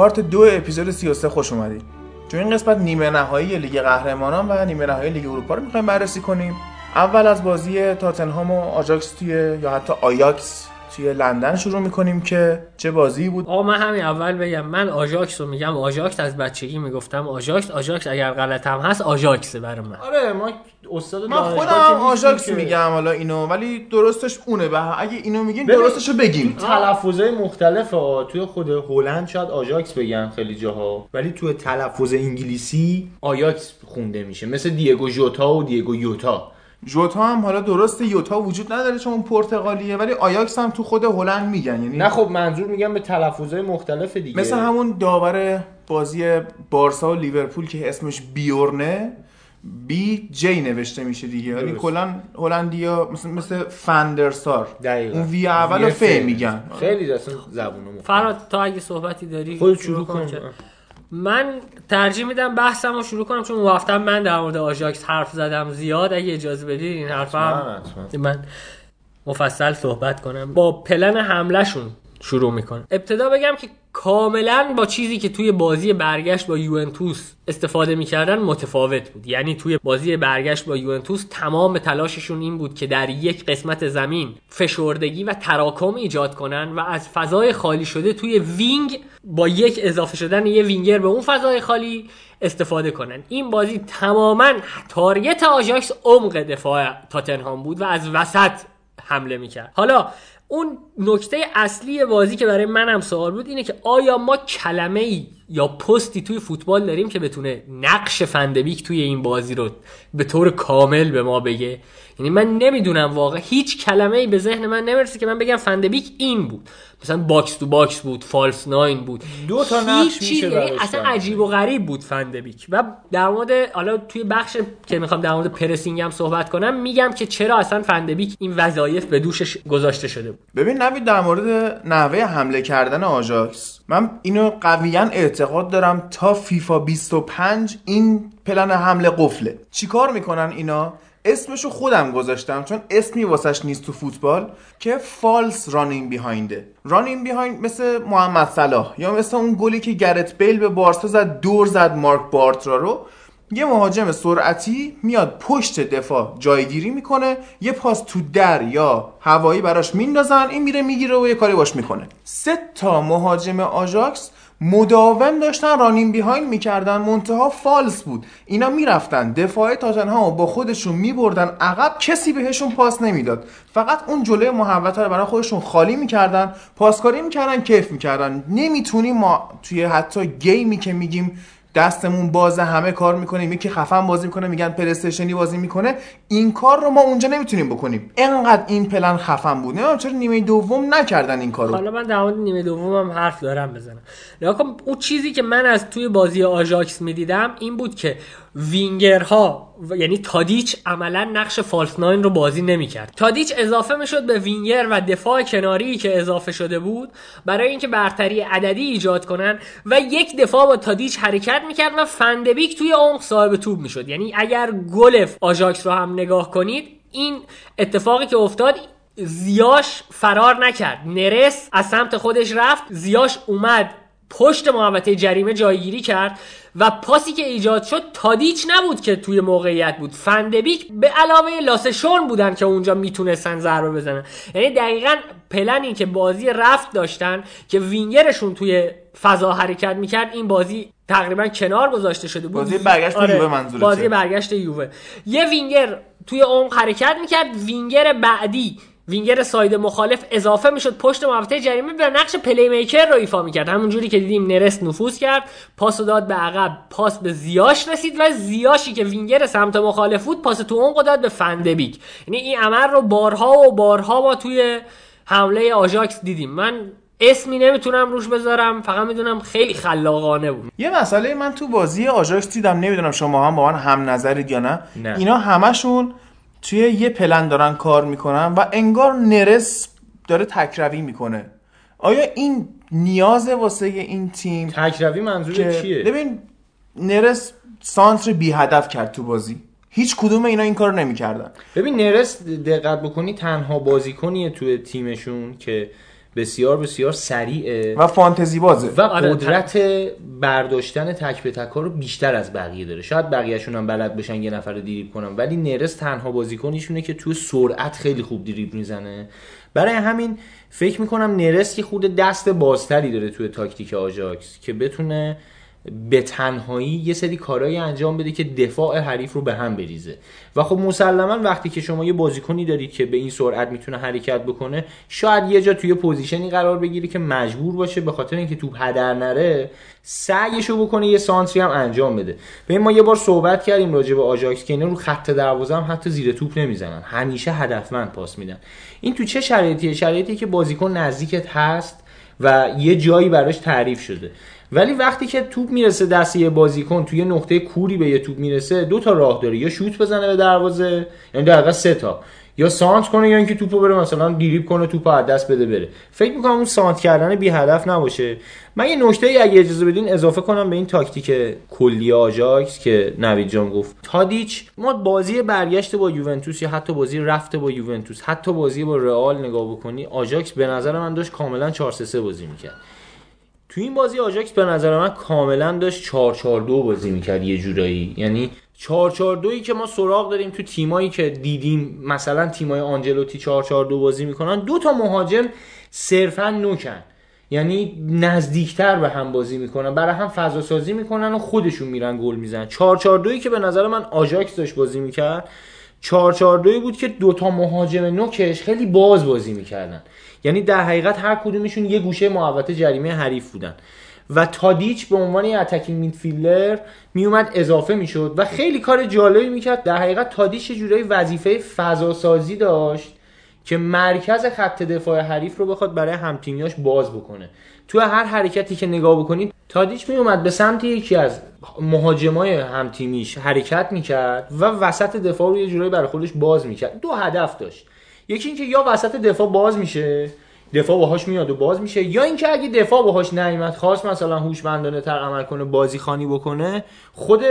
پارت دو اپیزود 33 خوش اومدید. تو این قسمت نیمه نهایی لیگ قهرمانان و نیمه نهایی لیگ اروپا رو می‌خوایم بررسی کنیم. اول از بازی تاتنهام و آجاکس توی یا حتی آیاکس. توی لندن شروع می‌کنیم که چه بازی بود. آقا من همین اول بگم من آژاکس رو میگم. آژاکس از بچگی می‌گفتم. آژاکس آژاکس اگر غلطم هست آژاکسه برای من. آره ما استاد من خودم آژاکس میگم حالا اینو ولی درستش اونه. و اگه اینو میگیم درستش رو بگیم. تلفظهای مختلفه. ها. توی خود هلند شاید آژاکس بگن خیلی جاها. ولی توی تلفظ انگلیسی آیاکس خونده میشه. مثل دیگو ژوتا و دیگو یوتا. ژوتا هم حالا درسته یوتا وجود نداره چون اون پرتغالیه ولی آیاکس هم تو خود هلند میگن یعنی نه خب منظور میگم به تلفظهای مختلف دیگه مثل همون داور بازی بارسا و لیورپول که اسمش بیورنه BJ نوشته میشه دیگه یعنی. کلا هلندیا مثل مثل فندرسار دقیقاً. اون V اول و V ف. میگن خیلی اصلا مختلف. فراد تا اگه صحبتی داری خودت شروع کن من ترجیح میدم بحثم رو شروع کنم چون هفته من در مورد آژاکس حرف زدم زیاد. اگه اجازه بدید این حرفم. من مفصل صحبت کنم. با پلن حملهشون شروع می‌کنم ابتدا بگم که کاملا با چیزی که توی بازی برگشت با یوونتوس استفاده می‌کردن متفاوت بود. یعنی توی بازی برگشت با یوونتوس تمام تلاششون این بود که در یک قسمت زمین فشردگی و تراکم ایجاد کنن و از فضای خالی شده توی wing با یک اضافه شدن یه وینگر به اون فضای خالی استفاده کنن. این بازی تماما target آژاکس عمق دفاع تاتنهام بود و از وسط حمله می‌کرد. حالا اون نکته اصلی بازی که برای منم سوال بود اینه که آیا ما کلمه ای یا پستی توی فوتبال داریم که بتونه نقش فندبیک توی این بازی رو به طور کامل به ما بگه. یعنی من نمی‌دونم واقعا هیچ کلمه ای به ذهن من نمی‌رسه که من بگم فندبیک این بود. مثلا box to box بود false nine بود. دو تا هیچ نقش میشه یعنی اصلا. عجیب و غریب بود فندبیک و در مورد حالا توی بخش که می‌خوام در مورد pressing هم صحبت کنم میگم که چرا اصلا فندبیک این وظایف به دوشش گذاشته شده بود. ببین نوید در مورد نحوه حمله کردن آژاکس من اینو قویا اعتقاد دارم تا فیفا 25 این پلن حمله قفله. چیکار می‌کنن اینا؟ اسمشو خودم گذاشتم چون اسمی واسش نیست تو فوتبال که false running behind ه running behind مثل محمد صلاح یا مثل اون گلی که گرت بیل به بارسا زد دور زد مارک بارترا رو. یه مهاجم سرعتی میاد پشت دفاع جایگیری می‌کنه یه پاس تو در یا هوایی براش میندازن این میره می‌گیره و یه کاری باش می‌کنه. سه تا مهاجم آژاکس مداوم داشتن رانین بیهایند می‌کردن منتها فالس بود. اینا می‌رفتن دفاع تاتنهام با خودشون میبردن عقب کسی بهشون پاس نمی‌داد. فقط اون جلوی محوطه رو برای خودشون خالی می‌کردن پاسکاری می‌کردن کیف می‌کردن. نمی‌تونیم ما توی حتی گیمی که میگیم دستمون بازه همه کار می‌کنیم. یکی خفن بازی می‌کنه میگن پلی‌استیشنی بازی می‌کنه. این کار رو ما اونجا نمی‌تونیم بکنیم. انقدر این پلن خفن بود. نمی‌دونم چرا نیمه دوم نکردن این کارو. حالا من در مورد نیمه دوم هم حرف دارم بزنم. نگاه کن اون چیزی که من از توی بازی آژاکس می‌دیدم این بود که وینگرها یعنی تادیچ عملا نقش false nine رو بازی نمی‌کرد. تادیچ اضافه می‌شد به وینگر و دفاع کناری که اضافه شده بود برای اینکه برتری عددی ایجاد کنن و یک دفاع با تادیچ حرکت می‌کرد و فندبیک توی عمق صاحب توپ می‌شد. یعنی اگر گل آژاکس رو هم نگاه کنید این اتفاقی که افتاد زیاش فرار نکرد. نرس از سمت خودش رفت زیاش اومد پشت محوطه جریمه جایگیری کرد. و پاسی که ایجاد شد تادیچ نبود که توی موقعیت بود. فندبیک به علاوه لاسشون بودن که اونجا می‌تونستن ضربه بزنن. یعنی دقیقا پلنی که بازی رفت داشتن که وینگرشون توی فضا حرکت می‌کرد این بازی تقریبا کنار گذاشته شده بود. بازی برگشت یووه منظورته. بازی برگشت یووه. یه وینگر توی عمق حرکت می‌کرد. وینگر بعدی winger side مخالف اضافه می‌شد. پشت محوطه جریمه به نقش playmaker رو ایفا می‌کرد. همونجوری که دیدیم نرس نفوذ کرد. پاس رو داد به عقب. پاس به زیاش رسید و زیاشی که وینگر سمت مخالف بود پاس تو رو داد به فندبیک. یعنی این عمل رو بارها و بارها ما توی حمله آژاکس دیدیم. من اسمی نمی‌تونم روش بذارم. فقط می‌دونم خیلی خلاقانه بود. یه مسئله من تو بازی آژاکس دیدم. نمی‌دونم شما هم با من هم نظرید یا نه, نه. اینا همشون توی یه پلن دارن کار می‌کنن و انگار نرس داره تکروی می‌کنه. آیا این نیاز واسه این تیم تکروی منظور چیه؟ ببین نرس سانتر بی هدف کرد تو بازی. هیچ کدوم اینا این کارو نمی‌کردن. ببین نرس دقت بکنی تنها بازیکنیه توی تیمشون که بسیار بسیار سریعه و فانتزی بازه. و آره، قدرت. برداشتن تک به تک ها رو بیشتر از بقیه داره. شاید بقیهشون هم بلد باشن یه نفر رو دریبل کنن ولی نرس تنها بازیکنیشونه که توی سرعت خیلی خوب دریبل می‌زنه. برای همین فکر می‌کنم نرس که خود دست بازتری داره توی تاکتیک آژاکس که بتونه به تنهایی یه سری کارهایی انجام بده که دفاع حریف رو به هم بریزه. و خب مسلما وقتی که شما یه بازیکنی دارید که به این سرعت می‌تونه حرکت بکنه شاید یه جا توی position ی قرار بگیره که مجبور باشه به خاطر اینکه توپ هدر نره سعیشو بکنه یه سانتری هم انجام بده. به ما یه بار صحبت کردیم راجع به آژاکس که اینا رو خط دروازه هم حتی زیر توپ نمی‌زنن. همیشه هدفمند پاس میدن. این تو چه شرایطیه؟ شرایطی که بازیکن نزدیکت هست و یه جایی براش تعریف شده. ولی وقتی که توپ می‌رسه دست یه بازیکن توی نقطه کوری به یه توپ می‌رسه دو تا راه داره. یا شوت بزنه به دروازه یعنی در سه تا. یا سانتر کنه یا اینکه توپو بره مثلا دریبل کنه توپو از دست بده بره. فکر می‌کنم اون سانتر کردن بی هدف نباشه. من یه نکته ای اگه اجازه بدین اضافه کنم به این تاکتیک کلی آژاکس که نوید جان گفت. تادیچ ما بازی برگشت با یوونتوس یا حتی بازی رفته با یوونتوس حتی بازی با رئال نگاه بکنی آژاکس به نظر من داشت کاملا 4 3 بازی می‌کرد. تو این بازی آژاکس به نظر من کاملا داشت 4 4 2 بازی می‌کرد یه جورایی. یعنی 4 4 2 که ما سراغ داریم تو تیمایی که دیدیم مثلا تیمای آنجلوتی 4 4 2 بازی می‌کنن دو تا مهاجم صرفا نوکن. یعنی نزدیکتر به هم بازی می‌کنن برای هم فضا سازی می‌کنن و خودشون میرن گل می‌زنن. 4 4 2 که به نظر من آژاکس داشت بازی می‌کرد 4 4 2 بود که دوتا مهاجم نوکش خیلی باز بازی می‌کردن. یعنی در حقیقت هر کدومشون یه گوشه محوطه جریمه حریف بودن. و تادیچ به عنوان یه اتکینگ میدفیلدر میومد اضافه می‌شد و خیلی کار جالبی می‌کرد. در حقیقت تادیچ یه جورایی وظیفه فضا سازی داشت که مرکز خط دفاع حریف رو بخواد برای همتیمیاش باز بکنه. تو هر حرکتی که نگاه بکنید تادیچ میومد به سمت یکی از مهاجمای همتیمیش حرکت می‌کرد و وسط دفاع رو یه جورایی برای خودش باز می‌کرد. دو هدف داشت. یکی اینکه یا وسط دفاع باز میشه دفاع باهاش میاد و باز میشه یا اینکه اگه دفاع باهاش نیامد خواست مثلا هوشمندانه تر عمل کنه بازی خانی بکنه خود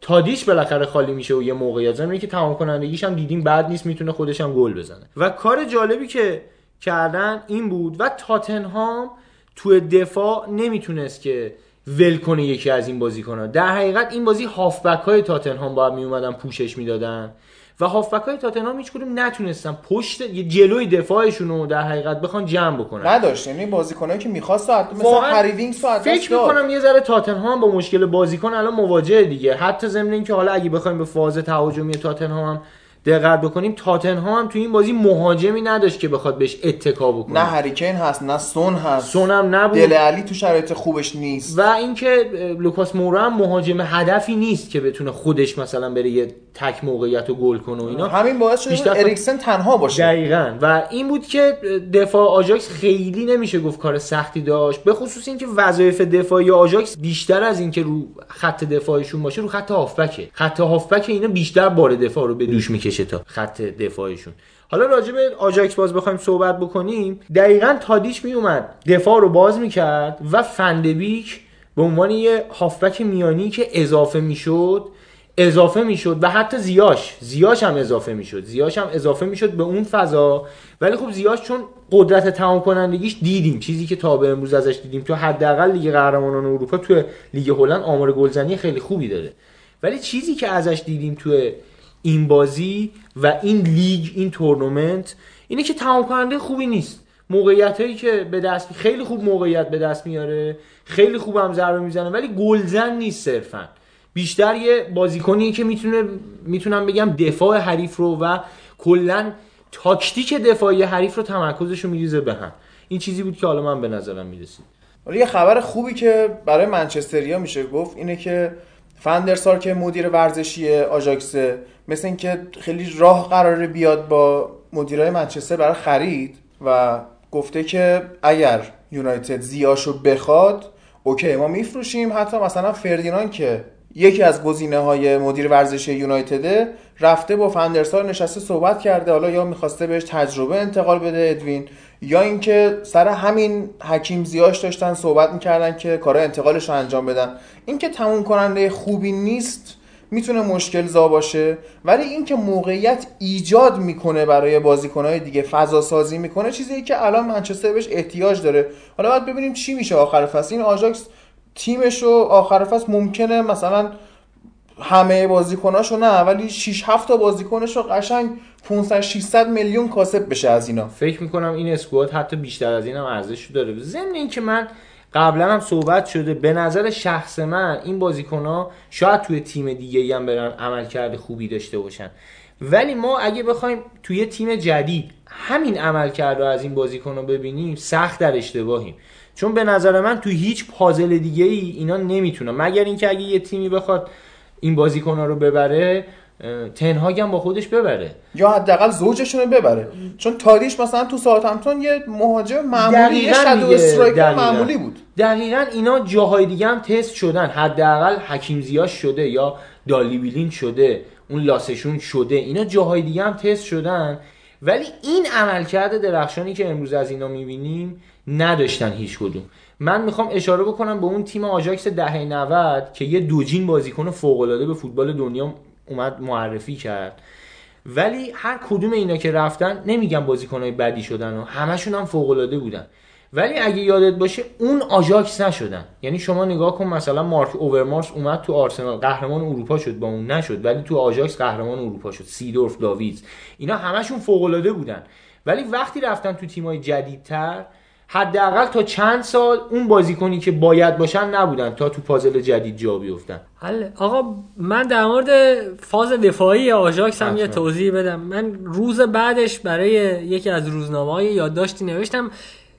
تادیش بالاخره خالی میشه و یه موقعیت. زمینی که تمام کنندگیش هم دیدیم بعد نیست می‌تونه خودش هم گل بزنه. و کار جالبی که کردن این بود و تاتنهام تو دفاع نمی‌تونست که ول کنه یکی از این بازیکن‌ها. در حقیقت این بازی هافبک های تاتنهام باید میومدن پوشش می‌دادن. و هافبک های تاتنهام هیچ کدوم نتونستن پشت یه جلوی دفاعشون رو در حقیقت بخوان جمع بکنن. نداشت. یعنی بازیکنایی که می‌خواست حتی مثلا واقعا هری وینکس رو از دست فکر. می‌کنم یه ذره تاتنهام با مشکل بازیکن الان مواجهه دیگه. حتی ضمن اینکه حالا اگه بخوایم به فاز تهاجمی تاتنهام هم دقت بکنیم تاتنهام هم تو این بازی مهاجمی نداشت که بخواد بهش اتکا بکنه. نه هریکین هست نه سون هست. سونم نبود. دل علی تو شرایط خوبش نیست. و اینکه لوکاس مورا هم مهاجم هدفی نیست که بتونه خودش مثلا بره یه تک موقعیت رو گل کنه و اینا. همین باعث شده بیشتر- اریکسن تنها باشه. دقیقا. و این بود که دفاع آژاکس خیلی نمیشه گفت کار سختی داشت به خصوص اینکه وظایف دفاعی آژاکس بیشتر از اینکه رو خط دفاعشون باشه رو خط هافبکه. خط هافبک اینا بیشتر بار دفاع رو به دوش می‌کشه. تا خط دفاعشون. حالا راجع به آژاکس باز بخوایم صحبت بکنیم. دقیقا تادیچ میومد دفاع رو باز می‌کرد و فندبیک به عنوان یه هافبک میانی که اضافه می‌شد اضافه می‌شد و حتی زیاش زیاش هم اضافه می‌شد زیاش هم اضافه می‌شد به اون فضا. ولی خب زیاش چون قدرت تمام کنندگیش دیدیم چیزی که تا به امروز ازش دیدیم. تو حداقل لیگ قهرمانان اروپا تو لیگ هلند آمار گلزنی خیلی خوبی داره. ولی چیزی که ازش دیدیم تو این بازی و این لیگ این تورنمنت اینه که تمام کننده خوبی نیست. موقعیت هایی که به دست خیلی خوب موقعیت به دست میاره خیلی خوب هم ضربه می‌زنه ولی گلزن نیست صرفا. بیشتر یه بازیکنیه که می‌تونه می‌تونم بگم دفاع حریف رو و کلا تاکتیک دفاعی حریف رو تمرکزش رو میریزه به هم. این چیزی بود که حالا من به نظرم می‌رسید. ولی یه خبر خوبی که برای منچستریا میشه گفت اینه که فندرسار که مدیر ورزشی آژاکسه مثل اینکه خیلی راه قراره بیاد با مدیرای منچستر برای خرید و گفته که اگر یونایتد زیاشو بخواد اوکی ما میفروشیم. حتی مثلا فردینان که یکی از گزینه های مدیر ورزشی یونایتده رفته با فندرسار نشسته صحبت کرده حالا یا می‌خواسته بهش تجربه انتقال بده ادوین یا اینکه سر همین حکیم زیاش داشتن صحبت می‌کردن که کار انتقالش رو انجام بدن. اینکه تموم کننده خوبی نیست می‌تونه مشکل زا باشه ولی اینکه موقعیت ایجاد می‌کنه برای بازیکنهای دیگه فضا سازی می‌کنه چیزی که الان منچستر بهش احتیاج داره. حالا باید ببینیم چی میشه آخر فصل. این آژاکس تیمش رو آخر فصل ممکنه مثلا همه بازیکناشو نه ولی 6 7 تا رو قشنگ 500 600 میلیون کاسب بشه از اینا. فکر می‌کنم این اسکواد حتی بیشتر از این هم ارزش داره. ضمن اینکه من قبلا هم صحبت شده. به نظر شخص من این بازیکن ها شاید توی تیم دیگه هم برن عملکرد خوبی داشته باشن. ولی ما اگه بخوایم توی تیم جدید همین عملکرد رو از این بازیکن رو ببینیم سخت در اشتباهیم. چون به نظر من توی هیچ پازل دیگه ای اینا نمی‌تونن. مگر اینکه اگه یه تیمی بخواد این بازیکن رو ببره تنهاگ هم با خودش ببره. یا حداقل زوجشون رو ببره. چون تاریش مثلا تو ساعتمتون یه مهاجم معمولی یه شادو استرایکر دقیقاً. معمولی بود. دقیقا اینا جاهای دیگه هم تست شدن. حداقل حکیم زیاش شده یا دالی بیلین شده اون لاسشون شده. اینا جاهای دیگه هم تست شدن. ولی این عملکرد درخشانی که امروز از اینا می‌بینیم نداشتن هیچ کدوم. من می‌خوام اشاره بکنم به اون تیم آژاکس دهه 90 که یه دوجین بازیکن فوق‌العاده به فوتبال دنیا اومد معرفی کرد. ولی هر کدوم اینا که رفتن نمیگم بازیکنهای بدی شدن و همشون هم فوق العاده بودن. ولی اگه یادت باشه اون آژاکس نشدن. یعنی شما نگاه کن مثلا مارک اوورمارس اومد تو آرسنال قهرمان اروپا شد با اون نشد. ولی تو آژاکس قهرمان اروپا شد سیدورف داویدز. اینا همشون فوق العاده بودن. ولی وقتی رفتن تو تیمای جدیدتر حداقل تا چند سال اون بازیکنی که باید باشن نبودن تا تو پازل جدید جا بیفتن. حل آقا من در مورد فاز دفاعی آژاکس هم یه. توضیح بدم. من روز بعدش برای یکی از روزنامه های یادداشتی نوشتم.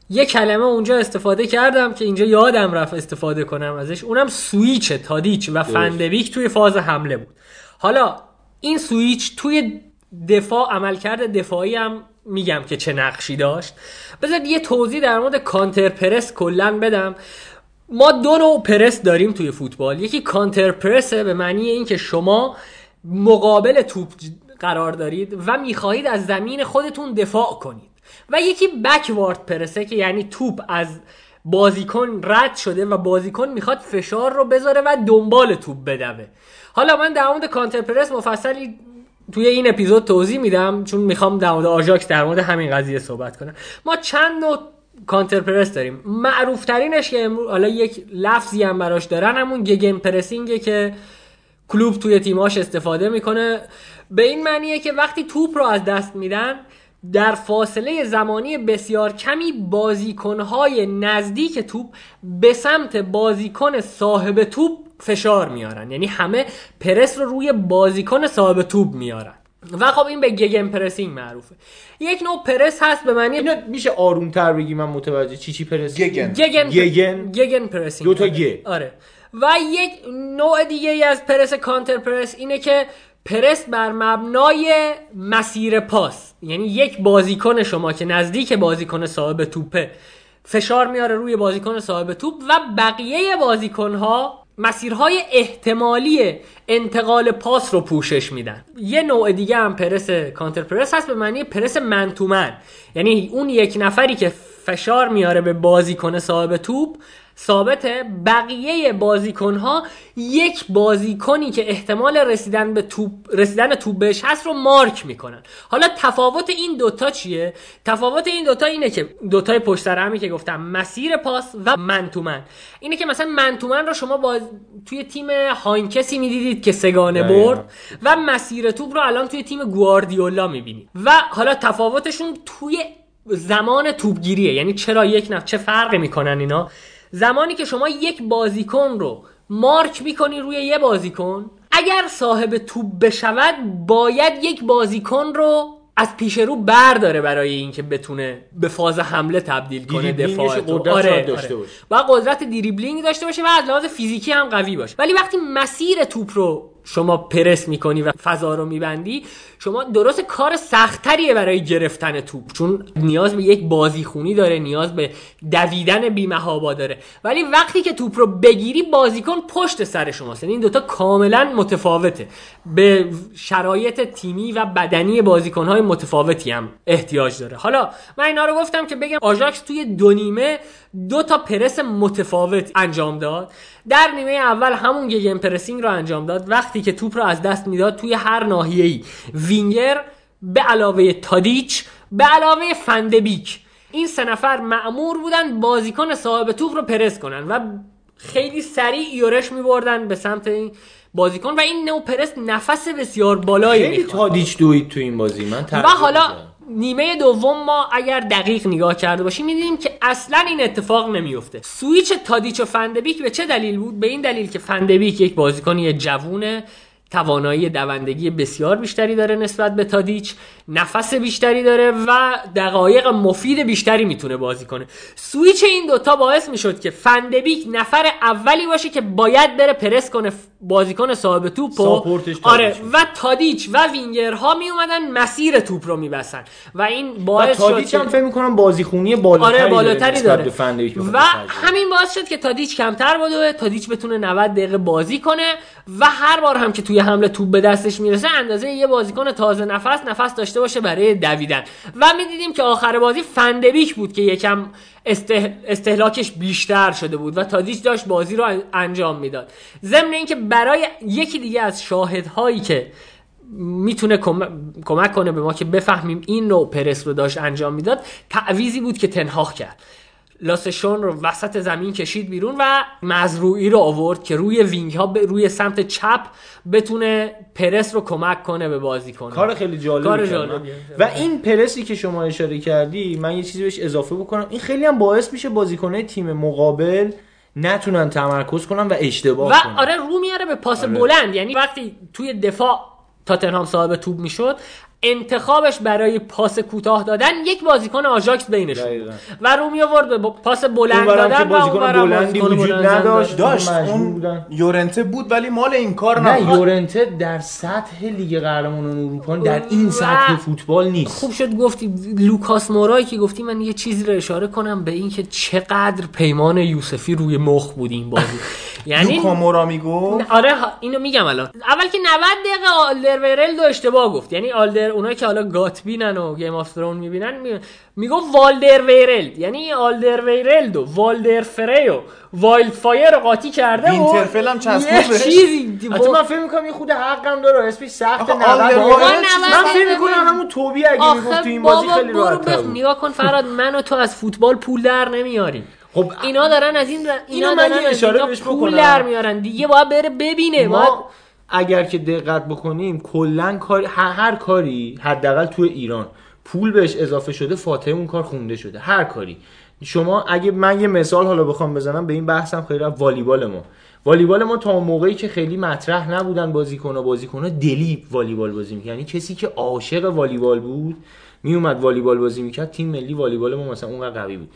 یه کلمه اونجا استفاده کردم که اینجا یادم رفت استفاده کنم ازش. اونم سویچ تادیچ و فندویک توی فاز حمله بود. حالا این سویچ توی دفاع عملکرد دفاعی هم میگم که چه نقشی داشت. بذار یه توضیح در مورد کانتر پرس کلا بدم. ما دو نوع پرس داریم توی فوتبال. یکی کانتر پرسه به معنی اینکه شما مقابل توپ قرار دارید و می‌خواهید از زمین خودتون دفاع کنید. و یکی بکوارد پرسه که یعنی توپ از بازیکن رد شده و بازیکن می‌خواد فشار رو بذاره و دنبال توپ بدوه. حالا من در مورد کانتر پرس مفصلی توی این اپیزود توضیح میدم چون می‌خوام در مورد آژاکس در مورد همین قضیه صحبت کنم. ما چند نوع کانتر پرس داریم. معروف ترینش که امروز حالا یک لفظی هم براش دارن همون گگن پرسینگه که کلوب توی تیماش استفاده می‌کنه. به این معنیه که وقتی توپ رو از دست میدن در فاصله زمانی بسیار کمی بازیکنهای نزدیک توپ به سمت بازیکن صاحب توپ فشار میارن. یعنی همه پرس رو روی بازیکن صاحب توپ میارن. و خب این به Gegenpressing معروفه. یک نوع پرس هست به معنی اینو میشه آرومتر بگی من متوجه. چی چی پرس؟ Gegen. Gegen Gegen؟ Gegenpressing. دو تا گ. آره. و یک نوع دیگه ای از پرس counter press اینه که پرس بر مبنای مسیر پاس. یعنی یک بازیکن شما که نزدیک بازیکن صاحب توپه فشار میاره روی بازیکن صاحب توپ و بقیه بازیکنها مسیرهای احتمالی انتقال پاس رو پوشش میدن. یه نوع دیگه هم پرس کانتر پرس هست به معنی پرس من. یعنی اون یک نفری که فشار میاره به بازیکن صاحب توپ ثابته بقیه بازیکن ها یک بازیکنی که احتمال رسیدن به توپ رسیدن توپ بهش هست رو مارک می‌کنن. حالا تفاوت این دوتا چیه؟ تفاوت این دوتا اینه که دوتای پشت سر همی که گفتم مسیر پاس و من تو من. اینه که مثلا من تو من رو شما با توی تیم هاینکسی می‌دیدید که سگانه. برد و مسیر توپ رو الان توی تیم گواردیولا می‌بینید. و حالا تفاوتشون توی زمان توپگیریه. یعنی چرا یک نفر چه فرقی می‌کنن اینا؟ زمانی که شما یک بازیکن رو مارک می‌کنی روی یه بازیکن اگر صاحب توپ بشود باید یک بازیکن رو از پیش رو برداره برای اینکه بتونه به فاز حمله تبدیل کنه دفاع. قدرت باید داشته باشه. و قدرت دریبلینگ داشته باشه و از لحاظ فیزیکی هم قوی باشه ولی وقتی مسیر توپ رو شما پرس می‌کنی و فضا رو میبندی شما درست کار سختتریه برای گرفتن توپ. چون نیاز به یک بازیخونی داره نیاز به دویدن بیمهابا داره. ولی وقتی که توپ رو بگیری بازیکن پشت سر شماست. یعنی این دوتا کاملا متفاوته. به شرایط تیمی و بدنی بازیکنهای متفاوتی هم احتیاج داره. حالا من اینا رو گفتم که بگم آژاکس توی دو نیمه دو تا پرس متفاوت انجام داد. در نیمه اول همون Gegenpressing رو انجام داد. وقتی که توپ رو از دست می‌داد توی هر ناحیه‌ای. وینگر به علاوه تادیچ به علاوه فندبیک. این سه نفر مامور بودن بازیکن صاحب توپ رو پرس کنن و خیلی سریع یورش میبردن به سمت این بازیکن و این نو پرس نفس بسیار بالایی خیلی می‌خواد تادیچ دوید تو این بازی. من و حالا. نیمه دوم ما اگر دقیق نگاه کرده باشیم می‌دیدیم که اصلا این اتفاق نمیفته سویچ تادیچ و فندبیک به چه دلیل بود؟ به این دلیل که فندبیک یک بازیکنی جوونه توانایی دوندگی بسیار بیشتری داره نسبت به تادیچ نفس بیشتری داره و دقایق مفید بیشتری می‌تونه بازی کنه سویچ این دوتا باعث می‌شد که فندبیک نفر اولی باشه که باید بره پرس کنه بازیکن صاحب توپ و- آره. و تادیچ و وینگرها می اومدن مسیر توپ رو میبسن و این و باعث شد تادیچ که هم فکر می‌کنم بازیخونی بالاتری آره بالاتری داره بخواد و. همین باعث شد که تادیچ کمتر بده تادیچ بتونه 90 دقیقه بازی کنه و هر بار هم که توی حمله توپ به دستش می‌رسه اندازه یه بازیکن تازه نفس نفس داشته باشه برای دویدن. و می‌دیدیم که آخر بازی فندبیک بود که یکم استه... استهلاکش بیشتر شده بود و تادیچ داشت بازی رو ان- انجام می‌داد. ضمن اینکه برای یکی دیگه از شاهدهایی که می‌تونه کم- کمک کنه به ما که بفهمیم این نوع پرس رو داشت انجام می‌داد تعویضی بود که تن‌هاخ کرد. لاسه شونه رو وسط زمین کشید بیرون و مزراوی رو آورد که روی wing ها ب- روی سمت چپ بتونه پرس رو کمک کنه به بازی کنه کار خیلی جالبی کار. جالبیه. و این پرسی که شما اشاره کردی من یه چیزی بهش اضافه بکنم این خیلی هم باعث میشه بازیکنهای تیم مقابل نتونن تمرکز کنن و اشتباه و کنن آره رو میاره به پاس آره. بلند یعنی وقتی توی دفاع تاتنهام صاحب توپ می‌شد انتخابش برای پاس کوتاه دادن یک بازیکن آژاکس بینشون بود. و رو می آورد به پاس بلند دادن و بازیکن بلندی وجود نداشت. داشت اون. یورنته بود ولی مال این کار نه یورنته در سطح لیگ قهرمانان اروپا در این و سطح فوتبال نیست. خوب شد گفتی لوکاس مورایی که گفتی من یه چیزی رو اشاره کنم به اینکه چقدر پیمان یوسفی روی مخ بود این بازی. یعنی لوکا مورا می‌گفت؟ آره اینو میگم الان. اول که 90 دقیقه آلدر ویرلد رو اشتباه گفت. یعنی آلدر اونایی که حالا گات بینن و گیم آف ترون می‌بینن می... می‌گفت والدر ویرلد یعنی آلدر ویرلد و والدر فریو وایلد فایر رو قاطی کرده و وینترفل هم چسبون. چیزی حتی من فکر می‌کنم یه خود حقم داره اسمش سخت آخه 90 آلدر واقعا وایرلد من فکر می‌کنم. همون توبی اگه می‌گفت تو این بازی بابا خیلی راحت. نگاه کن فراد من و تو از فوتبال پول در نمیاریم خب اینا دارن از این. اینا دارن از بهش پول بکنم. در میارن دیگه باید بره ببینه باید... اگر که دقت بکنیم کلا کاری هر, کاری حداقل تو ایران پول بهش اضافه شده فاتحه اون کار خونده شده. هر کاری. شما اگه من یه مثال حالا بخوام بزنم به این بحثم خیلی والیبال ما. والیبال ما تا موقعی که خیلی مطرح نبودن بازیکن بازیکن دلی والیبال بازی می‌کرد یعنی کسی که عاشق والیبال بود میومد والیبال بازی می‌کرد تیم ملی والیبال ما مثلا اونقدر قوی بود.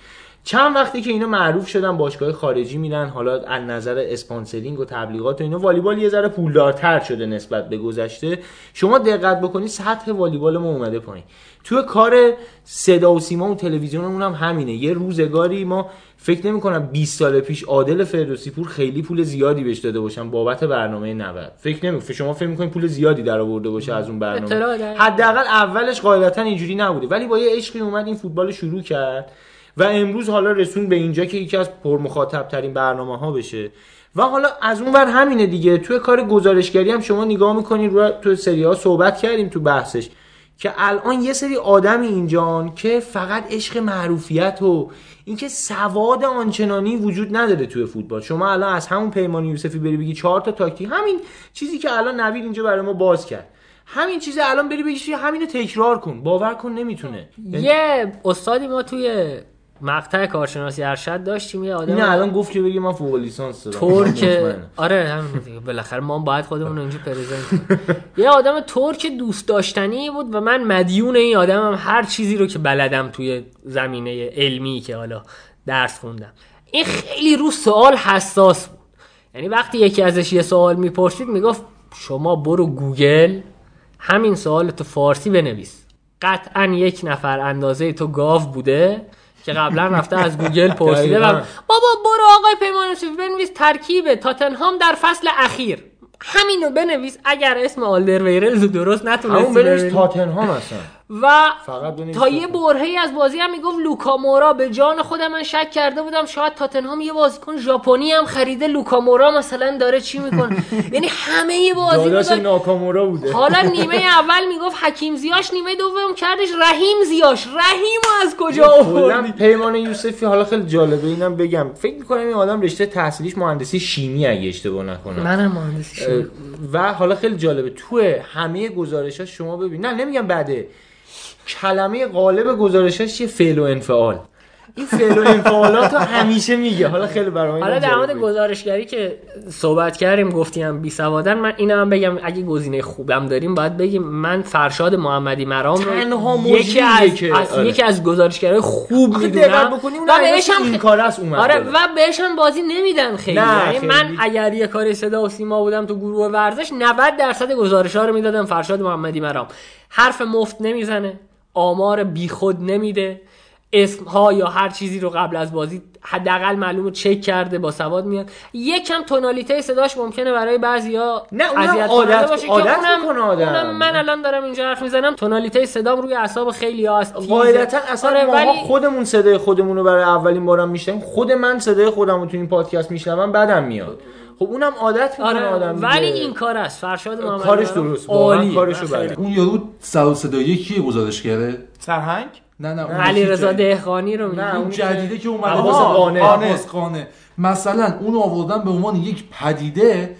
چند وقتی که اینا معروف شدن باشگاه خارجی میدن حالا از نظر اسپانسرینگ و تبلیغات و اینا والیبال یه ذره پولدارتر شده نسبت به گذشته. شما دقت بکنید سطح والیبال ما اومده پایین. توی کار صدا و سیما و تلویزیونمون هم همینه. یه روزگاری ما فکر نمی کنم 20 سال پیش عادل فردوسی پور خیلی پول زیادی بهش داده باشن بابت برنامه 90 فکر نمی شما فکر می‌کنید پول زیادی در آورده باشه از اون برنامه. حداقل اولش قاعدتا اینجوری نبوده. ولی با یه عشقی اومد این فوتبال شروع کرد. و امروز حالا رسون به اینجا که یکی از پرمخاطب ترین برنامه ها بشه. و حالا از اون ور همینه دیگه. توی کار گزارشگری هم شما نگاه می‌کنید رو تو سری ها صحبت کردیم تو بحثش که الان یه سری آدمی اینجان که فقط عشق معروفیت و اینکه سواد آنچنانی وجود نداره توی فوتبال. شما الان از همون پیمان یوسفی بری بگی چهار تا تاکتیک همین چیزی که الان نوید اینجا برای ما باز کرد. همین چیز الان بری بگی همینو تکرار کن. باور کن نمی‌تونه. یه استادی ما توی مقطع کارشناسی ارشد داشتیم یه آدم این الان گفت که بگی من فوق لیسانس دارم. ترک. آره همین دیگه. بالاخره ما باید خودمون رو اینجا پرزنت کنیم. یه آدم ترک دوست داشتنی بود و من مدیون این آدمم هر چیزی رو که بلدم توی زمینه علمی که حالا درس خوندم. این خیلی رو سوال حساس بود. یعنی وقتی یکی ازش یه سوال می‌پرسید می‌گفت شما برو گوگل همین سوال تو فارسی بنویس. قطعا یک نفر اندازه تو گاو بوده. که قبلا رفته از گوگل پرسیده. بابا برو آقای پیمان بنویس ترکیب تاتنهام در فصل اخیر همینو بنویس اگر اسم آلدر ویرلز درست همون نتونستی بنویس بنویسی. تاتنهام هستن و تا یه. برهی از بازی هم می‌گفت لوکا مورا به جان خودم من شک کرده بودم. شاید تاتنهام یه بازیکن ژاپنی هم خریده. لوکا مورا مثلا داره چی می‌کنه؟ یعنی همه بازی داداش. ناکامورا بوده. حالا نیمه اول می‌گفت حکیم زیاش نیمه دوم کردش رحیم زیاش. رحیم از کجا آوردی؟ پیمان یوسفی حالا خیلی جالبه. اینم بگم. فکر می‌کنم این آدم رشته تحصیلیش مهندسی شیمی اگه اشتباه نکنم. منم مهندسی اه، و حالا خیلی جالبه. تو همه گزارشاش شما ببین نه نمیگم بعده. کلمه غالب گزارشاش چیه فعل و انفعال. این فعل و انفعالات رو همیشه میگه. حالا خیلی برای حالا در مورد گزارشگری که صحبت کردیم گفتیم بی سوادن من اینو هم بگم اگه گزینه خوبم داریم باید بگیم من فرشاد محمدی مرام رو یکی از, که- از آره. یکی از گزارشگرای خوب می‌دونم. و بهش هم این کار است اومد. آره. و بهش هم بازی نمیدن خیلی. نه، یعنی. من اگر یه کاری صدا و سیما بودم تو گروه ورزش 90 درصد گزارش ها رو می‌دادم فرشاد محمدی مرام. حرف مفت نمی‌زنه. آمار بیخود نمیده. اسم ها یا هر چیزی رو قبل از بازی حداقل معلومه چک کرده با سواد میاد. یکم تونالیته صداش ممکنه برای بعضیا نه، اونم عادت- باشه عادت اونم- آدم. اونم من الان دارم اینجا حرف می‌زنم. تونالیته صدام روی اعصاب خیلی هست. تیزه. قاعدتا اصلا آره، ولی خودمون صدای خودمون رو برای اولین بارم میشنیم خود من صدای خودم رو تو این پادکست میشنوم بدم میاد. خب اونم عادت می‌کنه آره آدم دیگه. ولی این کار است فرشاد محمدی کارش درست واقعا عالیه. کارشو بله اون یارو سر و صدایی کیه گزارشگره سرهنگ؟ نه نه علی رضا دهقانی رو میگی؟ نه، اون جدیده که اومده عباس آها، قانع. عباس قانع. مثلا اون آوردن به عنوان یک پدیده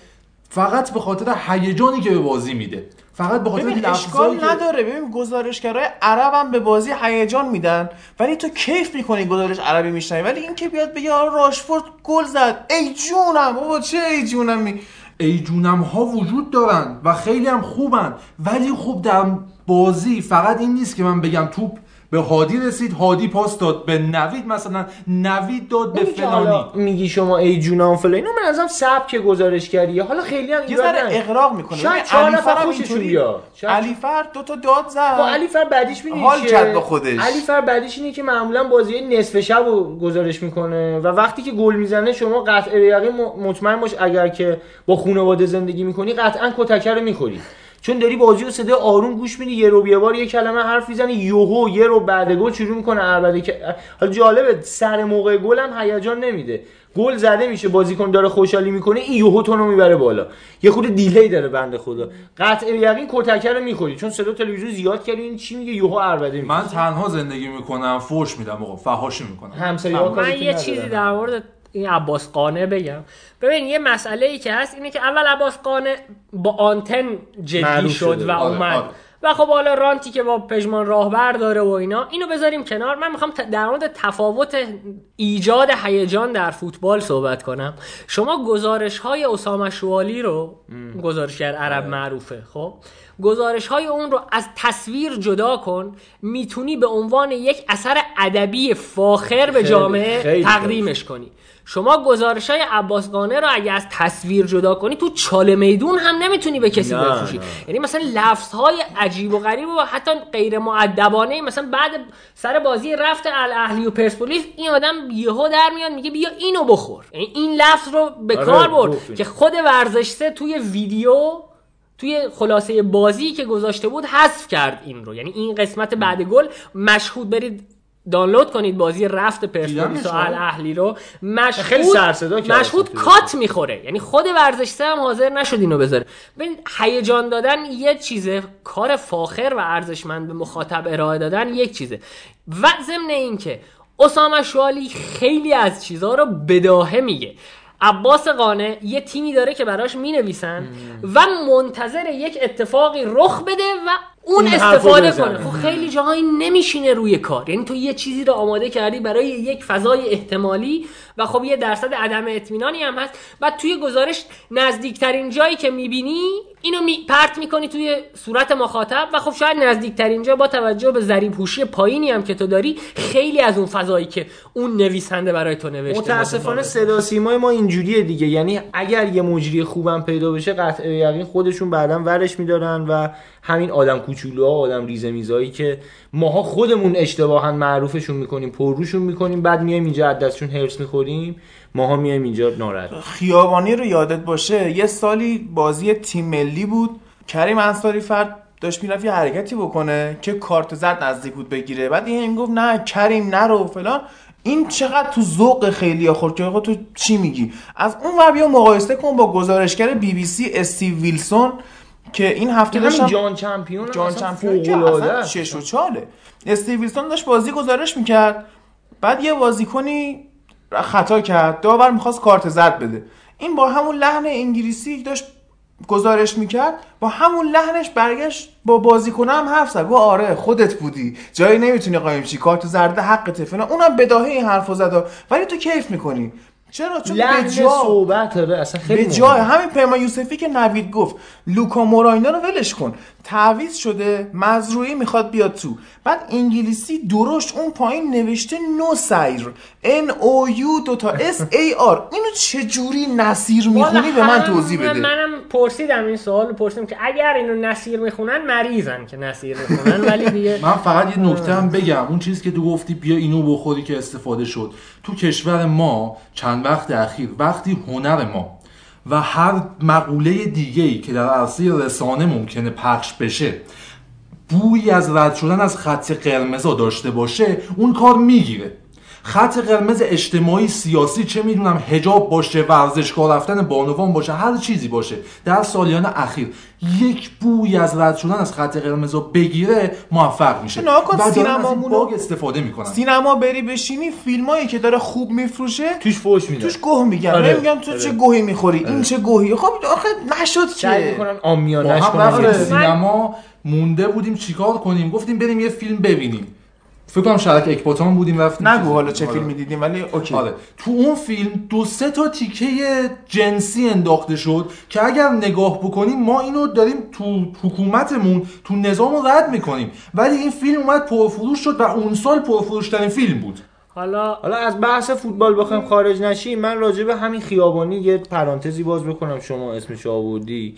فقط به خاطر هیجانی که به بازی میده. فقط به خاطر اشکال که نداره. ببین گزارشگرای عرب هم به بازی هیجان میدن. ولی تو کیف می‌کنی گزارش عربی میشنوی. ولی این که بیاد بگه آره راشفورد گل زد. ای جونم بابا چه ای جونم می ای جونم ها وجود دارن و خیلی هم خوبن. ولی خوب در بازی فقط این نیست که من بگم توپ به هادی رسید هادی پاس داد به نوید مثلا نوید داد به فلانی میگی شما ای جونام فلان اینو من ازم سبک گزارشگریه حالا خیلی هم یه ذره. اغراق می‌کنه شاید ببین چهار علی نفر بیاد. شاید- علی فر دو تا داد زد با علی فر بعدیش می‌دونی حال؟ کرد با خودش. علی فر بعدیش اینه که معمولا بازی نصف شب رو گزارش می‌کنه و وقتی که گل می‌زنه شما قطع به یقین م- مطمئن باش اگر که با خانواده زندگی می‌کنی قطعا کتکه رو می‌خوری چون داری بازی رو صدای آروم گوش میدی یه رو یه بار یه کلمه حرف می‌زنه یهو یه رو بعد گل شروع می‌کنه عربده که حالا جالبه سر موقع گل هم هیجان نمیده. گل زده میشه بازیکن داره خوشحالی می‌کنه این یهو تو رو می‌بره بالا. یه خود دیلی داره بنده خدا. قطع یقین کتکه رو می‌خوری چون صدا تلویزیون زیاد کردی این چی میگه؟ یهو عربده می‌کنه من تنها زندگی می‌کنم فوش میدم آقا فحاشی می‌کنم. همسایه‌ها من کارتون یه. چیزی در مورد این عباس قانع بگم. ببین یه مسئله ای که هست اینه که اول عباس قانع با آنتن جدی شد. و آره، اومد. آره. و خب حالا رانتی که با پژمان راهبر داره و اینا اینو بذاریم کنار. من می‌خوام در مورد تفاوت ایجاد هیجان در فوتبال صحبت کنم. شما گزارش های اسامه شوالی رو گزارشگر عرب معروفه خب؟ گزارش های اون رو از تصویر جدا کن می‌تونی به عنوان یک اثر ادبی فاخر به جامعه خیلی تقدیمش کنی شما گزارش های عباس قانع رو اگه از تصویر جدا کنی تو چاله میدون هم نمی‌تونی به کسی بفروشی. یعنی مثلا لفظ های عجیب و غریب و حتی غیر معدبانه مثلا بعد سر بازی رفت الاهلی و پرسپولیس این آدم یهو در میاد میگه بیا اینو بخور یعنی این لفظ رو به آره، کار برد. که خود ورزشسه توی ویدیو توی خلاصه بازی که گذاشته بود حذف کرد این رو. یعنی این قسمت بعد گل مشهود برید دانلود کنید بازی رفت پرسپولیس و. الاهلی رو. مشهود خیلی سر صدا کرد مشهود توی کات می‌خوره. یعنی خود ورزشسه هم حاضر نشد اینو بذاره. ببین هیجان دادن یه چیزه کار فاخر و ارزشمند به مخاطب ارائه دادن یک چیزه. و ضمن اینکه اسامه شوالی خیلی از چیزها رو بداهه میگه. عباس قانع یه تیمی داره که براش می‌نویسن و منتظر یک اتفاقی رخ بده و اون استفاده. کنه خب خیلی جاهایی نمیشینه روی کار یعنی تو یه چیزی رو آماده کردی برای یک فضای احتمالی و خب یه درصد عدم اطمینانی هم هست و توی گزارش نزدیکترین جایی که می‌بینی اینو می پرت می‌کنی توی صورت مخاطب و خب شاید نزدیکترین جا با توجه به ذریب هوشی پایینی هم که تو داری خیلی از اون فضایی که اون نویسنده برای تو نوشته متاسفانه. صدا سیمای ما اینجوریه دیگه یعنی اگر یه مجری خوبم پیدا بشه قطع یقین خودشون بعدا ورش میدارن و همین آدم کوچولوها آدم ریزه میزایی که ماها خودمون اشتباها معروفشون می‌کنیم پرروشون می‌کنیم بعد میایم اینجا از دستشون هرس می‌خوریم ماها میایم اینجا ناراحت. خیابانی رو یادت باشه یه سالی بازی تیم ملی بود. کریم انصاری فرد داشت می‌رفت یه حرکتی بکنه که کارت زرد نزدیک بود بگیره. بعد این گفت نه کریم نرو فلان. این چقدر تو ذوق خیلی خورد که تو چی میگی؟ از اون ور بیا مقایسه کن با گزارشگر بی بی سی استیو ویلسون. که این هفته همین داشتم جان چمپیون جان چمپیون که اصلا. شش و چاله استیو ویلسون داشت بازی گزارش می‌کرد. بعد یه بازیکنی خطا کرد. داور می‌خواست کارت زرد بده. این با همون لحن انگلیسی داشت گزارش می‌کرد. با همون لحنش برگشت با بازیکن هم حرف زد. گفت آره خودت بودی. جایی نمی‌تونی قایم شی. کارت زرد حقته فلان اونم بداهه این حرفو زد ولی تو کیف می‌کنی. چرا؟ چون به جا صحبت داره اصلا خیلی به جای مهمه. همین پیمان یوسفی که نوید گفت لوکا موراینا رو ولش کن. تعویض شده مزروعی می‌خواد بیاد تو. بعد انگلیسی درشت اون پایین نوشته نوسایر N O U دو تا S A R اینو چه جوری نصیر می‌خونی به من توضیح بده؟ منم پرسیدم این سوال پرسیدم که اگر اینو نصیر می‌خونن مریضن که نصیر می‌خونن ولی دیگه من فقط یه نکته هم بگم. اون چیزی که تو گفتی بیا اینو بخوری که استفاده شد. تو کشور ما چند وقت اخیر وقتی هنر ما و هر مقوله دیگه ای که در عرصه رسانه ممکنه پخش بشه بویی از رد شدن از خط قرمز رو داشته باشه اون کار می‌گیره. خط قرمز اجتماعی سیاسی چه می‌دونم هجاب باشه ورزشگاه رفتن بانوان باشه هر چیزی باشه در سالیان اخیر یک بوی از رد شدن از خط قرمز رو بگیره موفق میشه. و دارن از این سینمامونو- باگ استفاده می‌کنن سینما بری بشینی فیلمایی که داره خوب میفروشه توش فوش میده. توش گوه میگن آره. نمیگم تو آره. چه گوهی می‌خوری این چه گوهی خب آخه نشد که. آمیانش هم کنن آره. سینما مونده بودیم چیکار کنیم؟ گفتیم بریم یه فیلم ببینیم. فکر کنم شرک اکباتان بودیم رفتیم نگو حالا چه آره. فیلمی دیدیم ولی اوکی. آره. تو اون فیلم دو سه تا تیکه جنسی انداخته شد که اگر نگاه بکنیم ما اینو داریم تو حکومتمون تو نظام رو رد می‌کنیم. ولی این فیلم اومد پرفروش شد و اون سال پرفروش ترین فیلم بود. حالا حالا از بحث فوتبال بخوایم خارج نشیم. من راجع به همین خیابانی یه پرانتزی باز بکنم. شما اسمش آوردی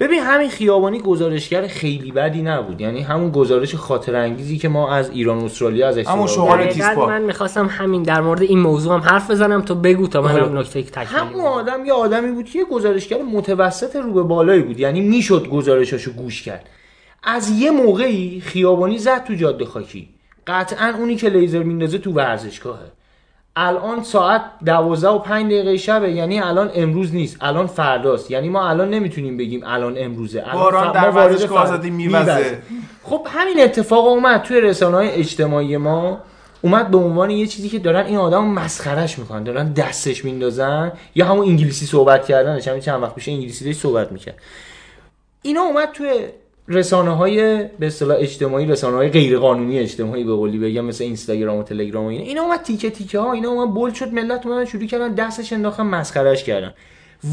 ببین همین خیابانی گزارشگر خیلی بدی نبود یعنی همون گزارش خاطر انگیزی که ما از ایران و استرالیا ازش همون صدا شغال داریم. تیز دقیقاً پا. من می‌خواستم همین در مورد این موضوع هم حرف بزنم تو بگو تا آره. منم نکته تکمیلی همون. آدم یه آدمی بود که یه گزارشگر متوسط رو به بالایی بود یعنی می‌شد گزارشاشو گوش کرد از یه موقعی خیابانی زد تو جاده خاکی قطعا اونی که لیزر میندازه تو ورزشگاهه الان ساعت دوازده و پنج دقیقه شبه یعنی الان امروز نیست الان فرداست. یعنی ما الان نمی‌تونیم بگیم الان امروزه. الان باران در ورزشگاه آزادی میوزه. خب همین اتفاق اومد توی رسانه های اجتماعی ما. اومد به عنوان یه چیزی که دارن این آدم مسخرش می‌کنن. دارن دستش میندازن یا همون انگلیسی صحبت کردنش. همین چند وقت پیش انگلیسی داشت صحبت می‌کرد. اینا اومد توی رسانه های به اصطلاح اجتماعی رسانه های غیر قانونی اجتماعی به قولی بگم مثل اینستاگرام و تلگرام و اینا اینا اومد تیکه تیکه ها اینا اومد بول شد ملت اومدن شروع کردن دستش انداختن مسخرش کردن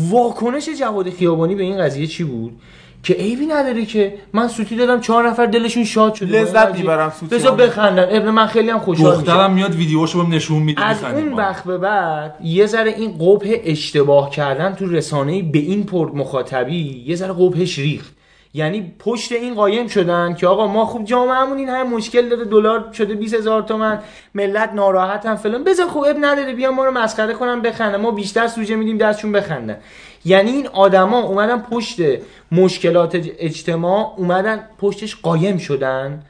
واکنش جواد خیابانی به این قضیه چی بود که عیبی نداره که من سوتی دادم چهار نفر دلشون شاد شده این لذت. می‌برم سوتی بذار هم. بخندن ابن من خیلی هم خوشحال میشم دخترم میاد ویدیوشو بهم نشون میده از اون. وقت به بعد یه ذره این قبح اشتباه کردن تو رسانه به این پر مخاطبی یه ذره قبحش ریخت یعنی پشت این قایم شدن که آقا ما خوب جامعهمون این همه مشکل داره دلار شده 20 هزار تومن ملت ناراحتن فلان. بذار خوب اب نداره بیا ما رو مسخره کنن بخندن. ما بیشتر سوژه میدیم دستشون بخندن. یعنی این آدما اومدن پشت مشکلات اجتماع اومدن پشتش قایم شدن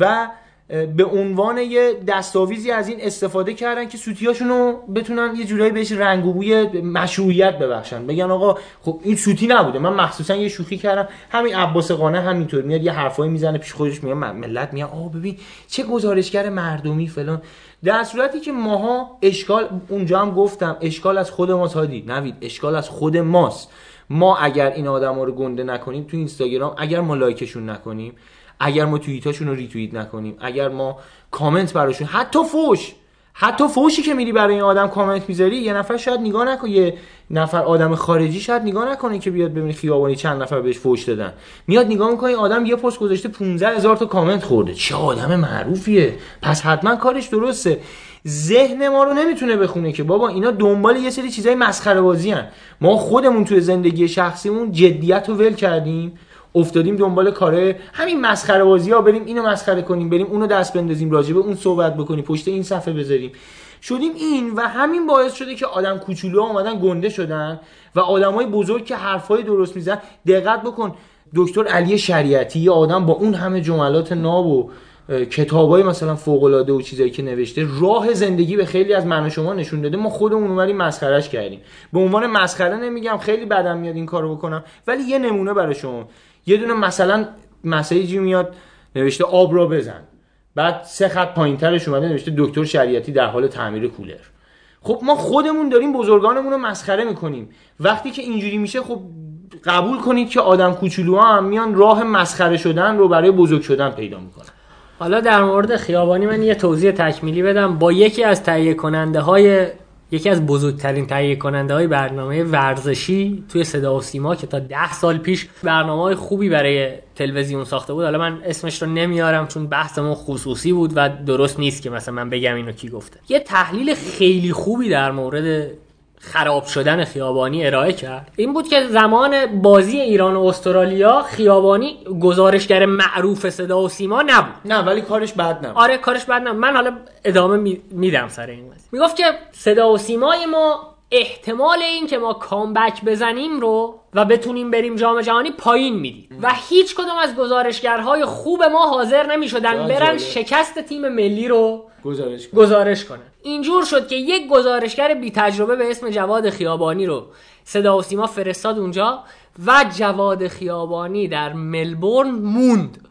و به عنوان یه دستاویزی از این استفاده کردن که سوتیاشون رو بتونن یه جورایی بهش رنگ و بوی مشروعیت ببخشن. بگن آقا خب این سوتی نبوده. من مخصوصا یه شوخی کردم. همین عباس قانه همینطور میاد یه حرفایی می‌زنه پیش خودش میگه م- ملت میگن آقا ببین چه گزارشگر مردمی فلان. در صورتی که ماها اشکال اونجا هم گفتم اشکال از خود ماست هادی. نوید اشکال از خود ماست. ما اگر این آدم رو گنده نکنیم تو اینستاگرام اگر ما لایکشون نکنیم اگر ما توییتاشون رو ریتوییت نکنیم اگر ما کامنت براشون حتی فوش حتی فوشی که میری برای این آدم کامنت می‌ذاری یه نفر شاید نگاه نکنه یه نفر آدم خارجی شاید نگاه نکنه که بیاد ببینی خیابانی چند نفر بهش فوش دادن. میاد نگاه می‌کنه آدم یه پست گذاشته 15 هزار تا کامنت خورده. چه آدم معروفیه. پس حتما کارش درسته. ذهن ما رو نمی‌تونه بخونه که بابا اینا دنبال یه سری چیزای مسخره بازی ما خودمون توی زندگی شخصیمون جدیت رو ول کردیم. افتادیم دنبال کاره همین مسخره بازی ها بریم اینو مسخره کنیم بریم اونو دست بندازیم راجبه اون صحبت بکنیم پشت این صفحه بذاریم. شدیم این و همین باعث شده که آدم کوچولو اومدن گنده شدن و آدمای بزرگ که حرفای درست میزن دقت بکن دکتر علی شریعتی یه آدم با اون همه جملات ناب و کتابای مثلا فوق العاده و چیزایی که نوشته راه زندگی به خیلی از من و شما نشون داده. ما خودمون اومدیم مسخرش کردیم. به عنوان مسخره نمیگم خیلی بدم میاد این کارو بکنم ولی یه نمونه برای شما. یه دونه مثلا مسیجی میاد نوشته آب را بزن. بعد سه خط پایینترش اومده نوشته دکتر شریعتی در حال تعمیر کولر. خب ما خودمون داریم بزرگانمون رو مسخره می‌کنیم. وقتی که اینجوری میشه خب قبول کنید که آدم کوچولوها هم میان راه مسخره شدن رو برای بزرگ شدن پیدا می‌کنن. حالا در مورد خیابانی من یه توضیح تکمیلی بدم. با یکی از تهیه کننده های یکی از بزرگترین تهیه کننده های برنامه ورزشی توی صدا و سیما که تا ده سال پیش برنامه های خوبی برای تلویزیون ساخته بود. حالا من اسمش رو نمیارم چون بحثمون خصوصی بود و درست نیست که مثلا من بگم اینو کی گفته. یه تحلیل خیلی خوبی در مورد خراب شدن خیابانی ارائه کرد. این بود که زمان بازی ایران و استرالیا خیابانی گزارشگر معروف صدا و سیما نبود. نه ولی کارش بد نبود. آره کارش بد نبود. من حالا ادامه می- میدم سر این قضیه می‌گفت که صدا و سیمای ما احتمال این که ما کامبک بزنیم رو و بتونیم بریم جام جهانی پایین میدیم. و هیچ کدوم از گزارشگرهای خوب ما حاضر نمی‌شدن برن. شکست تیم ملی رو گزارش کن گزارش کنه اینجور شد که یک گزارشگر بی تجربه به اسم جواد خیابانی رو صدا و سیما فرستاد اونجا و جواد خیابانی در ملبورن موند.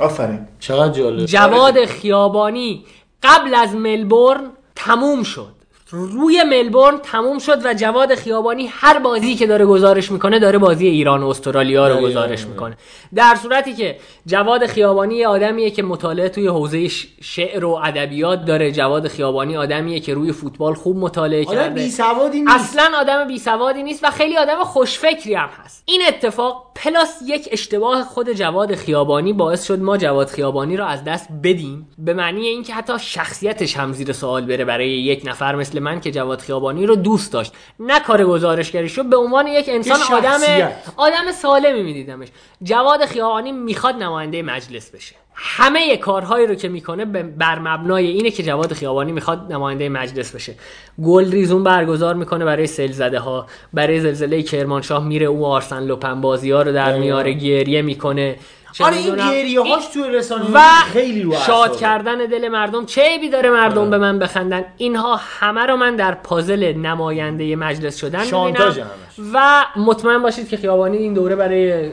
آفرین. چقدر جالب. جواد خیابانی قبل از ملبورن تموم شد. روی ملبورن تموم شد و جواد خیابانی هر بازی که داره گزارش می‌کنه داره بازی ایران و استرالیا رو. گزارش می‌کنه. در صورتی که جواد خیابانی یه آدمیه که مطالعه توی حوزه شعر و ادبیات داره. جواد خیابانی آدمیه که روی فوتبال خوب مطالعه آدم کرده. بی سوادی نیست. اصلا آدم بی سوادی نیست و خیلی آدم خوشفکری هم هست. این اتفاق پلاس یک اشتباه خود جواد خیابانی باعث شد ما جواد خیابانی رو از دست بدیم. به معنی اینکه حتی شخصیتش هم زیر سوال بره برای یک نفر مثل من که جواد خیابانی رو دوست داشت. نه کار گزارشگری شد به عنوان یک انسان آدم. آدم سالمی میدیدمش. جواد خیابانی می‌خواد نماینده مجلس بشه. همه کارهایی رو که می‌کنه بر مبنای اینه که جواد خیابانی می‌خواد نماینده مجلس بشه. گل ریزون برگزار می‌کنه برای سیل زده ها برای زلزله کرمانشاه میره او آرسن لوپن بازی ها رو در. میاره گریه می‌کنه. آره این گریه هاش توی رسانه و خیلی رو شاد. کردن دل مردم چه عیبی داره مردم آره. به من بخندن اینها همه رو من در پازل نماینده مجلس شدن همش. و مطمئن باشید که خیابانی این دوره برای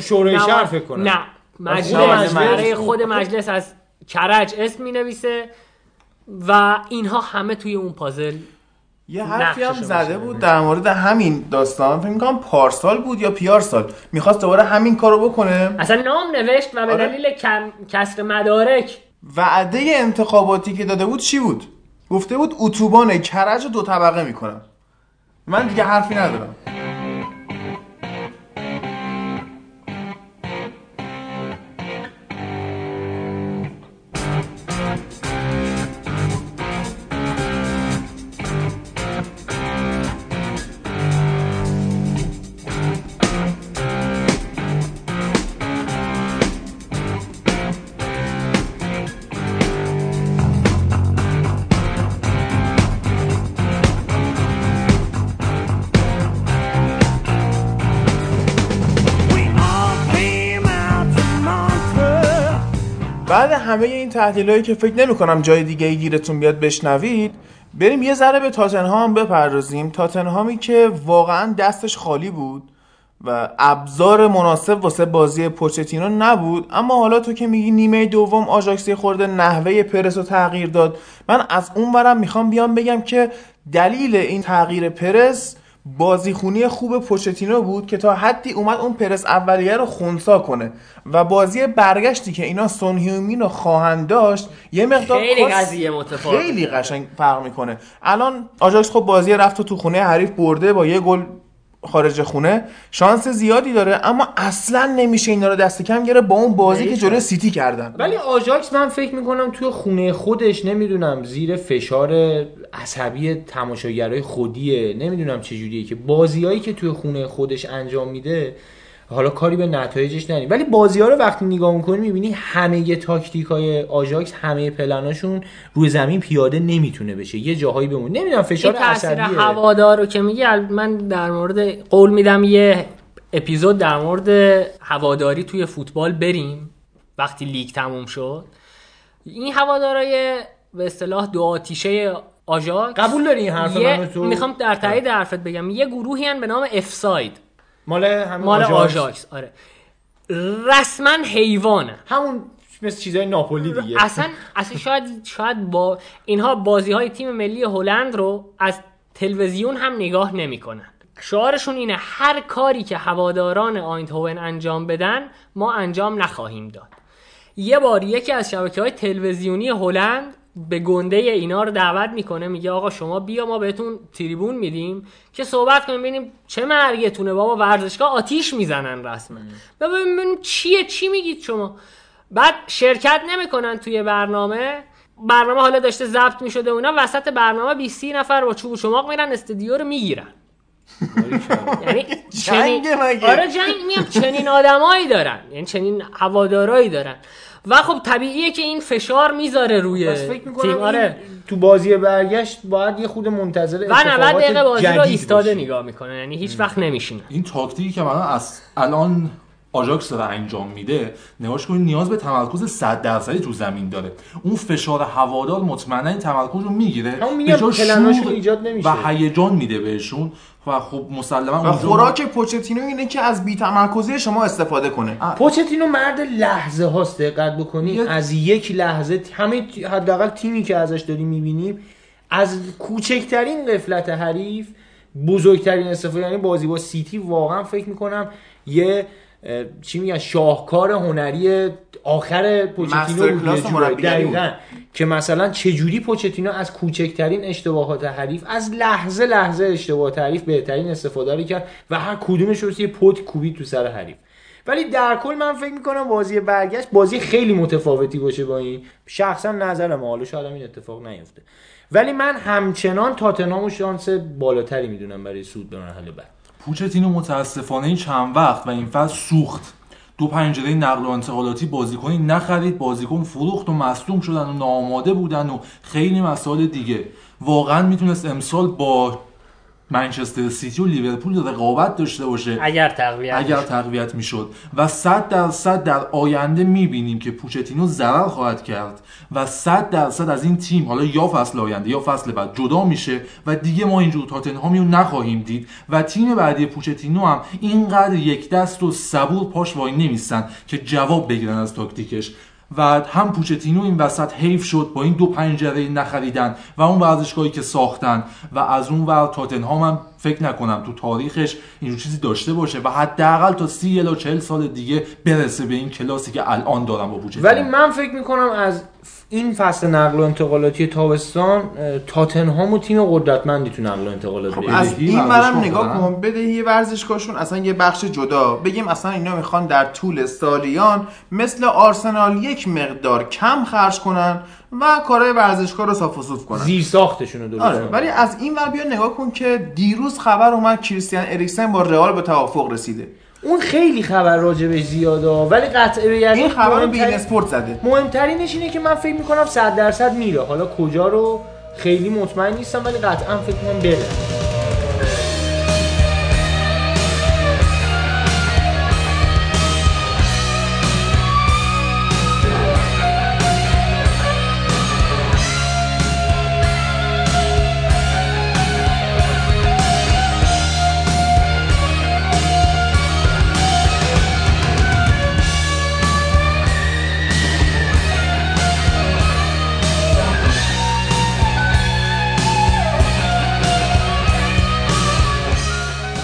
شورای نما- شهر فکر کنم نه مجلس. برای خود مجلس از کرج اسم می نویسه و اینها همه توی اون پازل یه حرفی هم زده. بود در مورد همین داستان. فکر می‌کنم پارسال بود یا پیار سال می‌خواست دوباره همین کارو بکنه. اصلا نام نوشت و به آره. دلیل کم... کسر مدارک. وعده انتخاباتی که داده بود چی بود؟ گفته بود اتوبان کرج رو دو طبقه می‌کنم. من دیگه حرفی ندارم. همه این تحلیلایی که فکر نمی کنم جای دیگه ای گیرتون بیاد بشنوید بریم یه ذره به تاتنهام بپردازیم. تاتنهامی که واقعا دستش خالی بود و ابزار مناسب واسه بازی پوچتینو نبود. اما حالا تو که میگی نیمه دوم آژاکسی خورده نحوه پرس رو تغییر داد من از اون برم می‌خوام بیام بگم که دلیل این تغییر پرس بازیخونی خوب پوچتینو بود که تا حدی اومد اون پرس اولیه رو خونسا کنه و بازی برگشتی که اینا سون هیومین رو خواهند داشت یه مقدار خیلی قضیه متفاوته. خیلی قشنگ فرق می‌کنه الان آژاکس خب بازی رفت و تو خونه حریف برده با یه گل خارج خونه شانس زیادی داره اما اصلا نمیشه اینا رو دست کم گیره با اون بازی که جلوی سیتی کردن. ولی آژاکس من فکر می‌کنم توی خونه خودش نمی‌دونم زیر فشار عصبی تماشاگرای خودیه نمی‌دونم چجوریه که بازیایی که توی خونه خودش انجام میده حالا کاری به نتایجش نداریم ولی بازی ها رو وقتی نگاه می‌کنی می‌بینی همه تاکتیک های آژاکس همه پلناشون روی زمین پیاده نمی‌تونه بشه. یه جاهایی بمونه نمی‌دونم فشار عصبیه. هوادار رو که میگی من در مورد قول میدم یه اپیزود در مورد هواداری توی فوتبال بریم. وقتی لیگ تموم شد. این هوادارای به اصطلاح دو آتیشه آژاکس قبول داری این حرف یه- منو تو؟ می‌خوام در تایید حرفت بگم. یه گروهی هن به نام افساید. مال همین مال آژاکس. آژاکس آره. رسما حیوانه. همون مثل چیزای ناپولی دیگه. اصلا اصلا شاید شاید با اینها بازی های تیم ملی هلند رو از تلویزیون هم نگاه نمی‌کنن. شعارشون اینه هر کاری که هواداران آیندهوون انجام بدن ما انجام نخواهیم داد. یه بار یکی از شبکه های تلویزیونی هلند به گنده اینا رو دعوت می‌کنه میگه آقا شما بیا ما بهتون تریبون میدیم که صحبت کنیم ببینیم چه مرگتونه. بابا ورزشگاه آتیش می‌زنن رسما. ببینیم چیه چی میگید شما؟ بعد شرکت نمی‌کنن توی برنامه. برنامه حالا داشته ضبط می‌شده اونا وسط برنامه 20 نفر با چوب و چماق میرن استودیو رو می‌گیرن. یعنی چنین جنگ مگه؟ آره جنگ میام چنین آدمایی دارن یعنی چنین هوادارایی دارن. و خب طبیعیه که این فشار می‌ذاره روی فکر تیم. آره. تو بازی برگشت باید یه خود منتظر و 90 اتفاقات دقیقه بازی رو ایستاده. نگاه می‌کنه. یعنی هیچ وقت نمیشینه. این تاکتیکی که مثلا از الان آژاکس داره انجام میده نگاش کنید نیاز به تمرکز 100 درصدی تو زمین داره. اون فشار هوادار مطمئنا این تمرکز رو می‌گیره. پلناشون ایجاد نمیشه. و هیجان میده بهشون و خب مسلما و خوراک پوچتینو اینه که از بی‌تمرکزی شما استفاده کنه. پوچتینو مرد لحظه هاست دقت بکنی. یه- از یک لحظه همه حداقل تیمی که ازش داریم می‌بینیم از کوچکترین قفلت حریف بزرگترین استفاده یعنی بازی با سیتی واقعا فکر می‌کنم یه چی میگن شاهکار هنری آخر پوچتینو بود. دقیقاً. که مثلا چجوری پوچتینو از کوچکترین اشتباهات حریف از لحظه لحظه اشتباهات حریف بهترین استفاده رو کرد و هر کدومش رو یه پت کوبید تو سر حریف. ولی در کل من فکر می‌کنم بازی برگشت بازی خیلی متفاوتی باشه با این. شخصا نظرم حالا شاید این اتفاق نیفته. ولی من همچنان تاتنهام و شانس بالاتری می‌دونم برای سود به مرحله بعد. پوچتینو متاسفانه این چند وقت و این فصل سوخت. دو پنجره نقل و انتقالاتی بازیکنی نخرید بازیکن فروخت و مصدوم شدن و ناآماده بودن و خیلی مسائل دیگه. واقعا می‌تونست امسال با منچستر سیتی و لیورپول رقابت داشته باشه. اگر تقویت اگر. تقویت می‌شد. و 100 درصد در آینده می‌بینیم که پوچتینو ضرر خواهد کرد. و 100 درصد از این تیم حالا یا فصل آینده یا فصل بعد جدا میشه و دیگه ما اینجور تاتنهامی رو نخواهیم دید. و تیم بعدی پوچتینو هم اینقدر یک دست و صبور پاش وای نمیستن که جواب بگیرن از تاکتیکش. و هم پوچتینو این وسط حیف شد با این دو پنجره نخریدن و اون ورزشگاهی که ساختن و از اون ور تاتنهام هم فکر نکنم تو تاریخش این چیزی داشته باشه و حداقل تا سی الی 40 سال دیگه برسه به این کلاسی که الان دارم با پوچتینو ولی من فکر می‌کنم از این فصل نقل و انتقالاتی تابستان تاتنهام و تیم قدرتمندی تو نقل و انتقالات خب. از این برم نگاه؟ کن بدهی ورزشگاهشون اصلا یه بخش جدا بگیم اصلا اینا می‌خوان در طول سالیان مثل آرسنال یک مقدار کم خرج کنن و کارهای ورزشگاه رو صاف و صوف کنن. زیر ساختشون رو درست آره. ولی از این ور بیا نگاه کن که دیروز خبر اومد کریستیان اریکسن با رئال به توافق رسیده. اون خیلی خبر راجبش زیاده ولی قطعه به یقین این خبر رو بین اسپورت زده. مهمترینش اینه که من فکر می‌کنم 100 درصد میره. حالا کجا رو خیلی مطمئن نیستم ولی قطعا فکر کنم بره.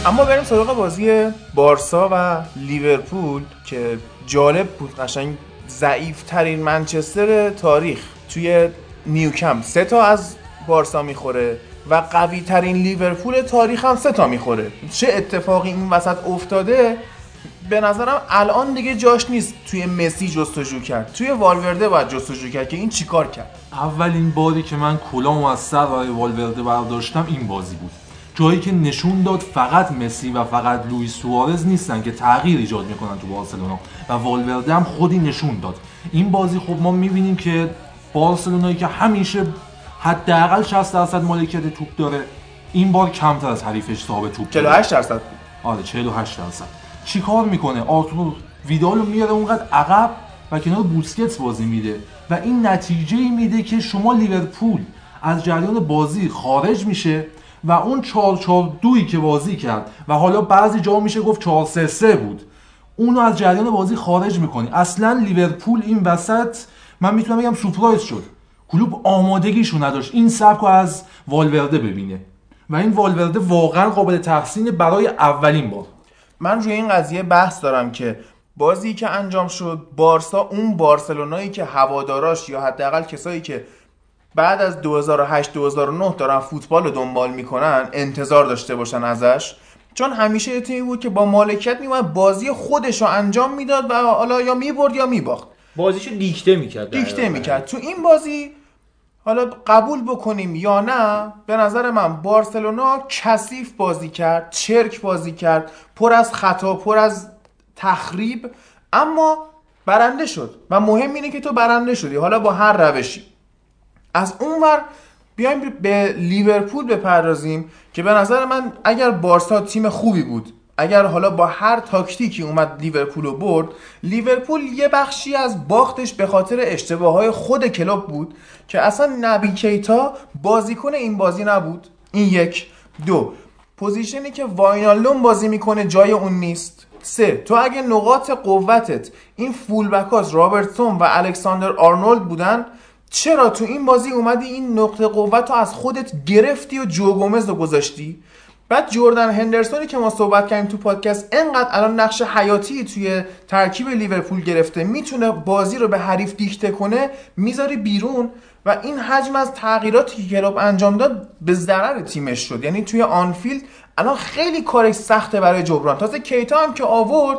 اما بریم سراغ بازی بارسا و لیورپول که جالب بود قشنگ ضعیف ترین منچستر تاریخ. توی نیوکم سه تا از بارسا می‌خوره و قوی ترین لیورپول تاریخ هم سه تا می‌خوره. چه اتفاقی این وسط افتاده؟ به نظرم الان دیگه جاش نیست توی مسی جستجو کرد. توی والورده باید جستجو کرد که این چیکار کرد؟ اولین باری که من کلامو از سر والورده برداشتم این بازی بود. جایی که نشون داد فقط مسی و فقط لوئیس سوارز نیستن که تغییر ایجاد می‌کنن تو بارسلونا. و والورده هم خودی نشون داد. این بازی خب ما می‌بینیم که بارسلونایی که همیشه حداقل 60 درصد مالکیت توپ داره این بار کمتر از حریفش صاحب توپ داره. 48 درصد. آره 48 درصد. چیکار می‌کنه؟ آرتور ویدال رو میاره اونقدر عقب و کنار بوسکتس بازی میده. و این نتیجه ای میده که شما لیورپول از جریان بازی خارج میشه و اون 4 4 2 که بازی کرد و حالا بعضی جا میشه گفت 4 3 3 بود. اونو از جریان بازی خارج می‌کنی. اصلا لیورپول این وسط من می‌تونم بگم سورپرایز شد. کلوب آمادگیشو نداشت. این سبک رو از والورده ببینه. و این والورده واقعا قابل تحسین برای اولین بار. من روی این قضیه بحث دارم که بازی که انجام شد بارسا اون بارسلونایی که هواداراش یا حداقل کسایی که بعد از 2008 2009 دارن فوتبال رو دنبال می‌کنن انتظار داشته باشن ازش. چون همیشه یه تیمی بود که با مالکیت میومد بازی خودش رو انجام می‌داد و حالا یا می‌برد یا میباخت. بازیشو دیکته می‌کرد دیکته می‌کرد. تو این بازی حالا قبول بکنیم یا نه به نظر من بارسلونا کثیف بازی کرد چرک بازی کرد پر از خطا پر از تخریب اما برنده شد. و مهم اینه که تو برنده شدی. حالا با هر روشی. از اونور بیایم به لیورپول بپردازیم که به نظر من اگر بارسا تیم خوبی بود اگر حالا با هر تاکتیکی اومد لیورپول رو برد لیورپول یه بخشی از باختش به خاطر اشتباه های خود کلوب بود که اصلا نبی کیتا بازیکن این بازی نبود. این یک. دو. position ی که واینالدوم بازی می‌کنه جای اون نیست. سه. تو اگه نقاط قوتت این full back اس رابرتسون و الکساندر آرنولد بودن چرا تو این بازی اومدی این نقطه قوت رو از خودت گرفتی و جو گومز رو گذاشتی؟ بعد جردن هندرسونی که ما صحبت کردیم تو پادکست انقدر الان نقش حیاتی توی ترکیب لیورپول گرفته می‌تونه بازی رو به حریف دیکته کنه می‌ذاری بیرون و این حجم از تغییراتی که کلوب انجام داد به ضرر تیمش شد. یعنی توی آنفیلد الان خیلی کارش سخته برای جبران. تازه کیتا هم که آورد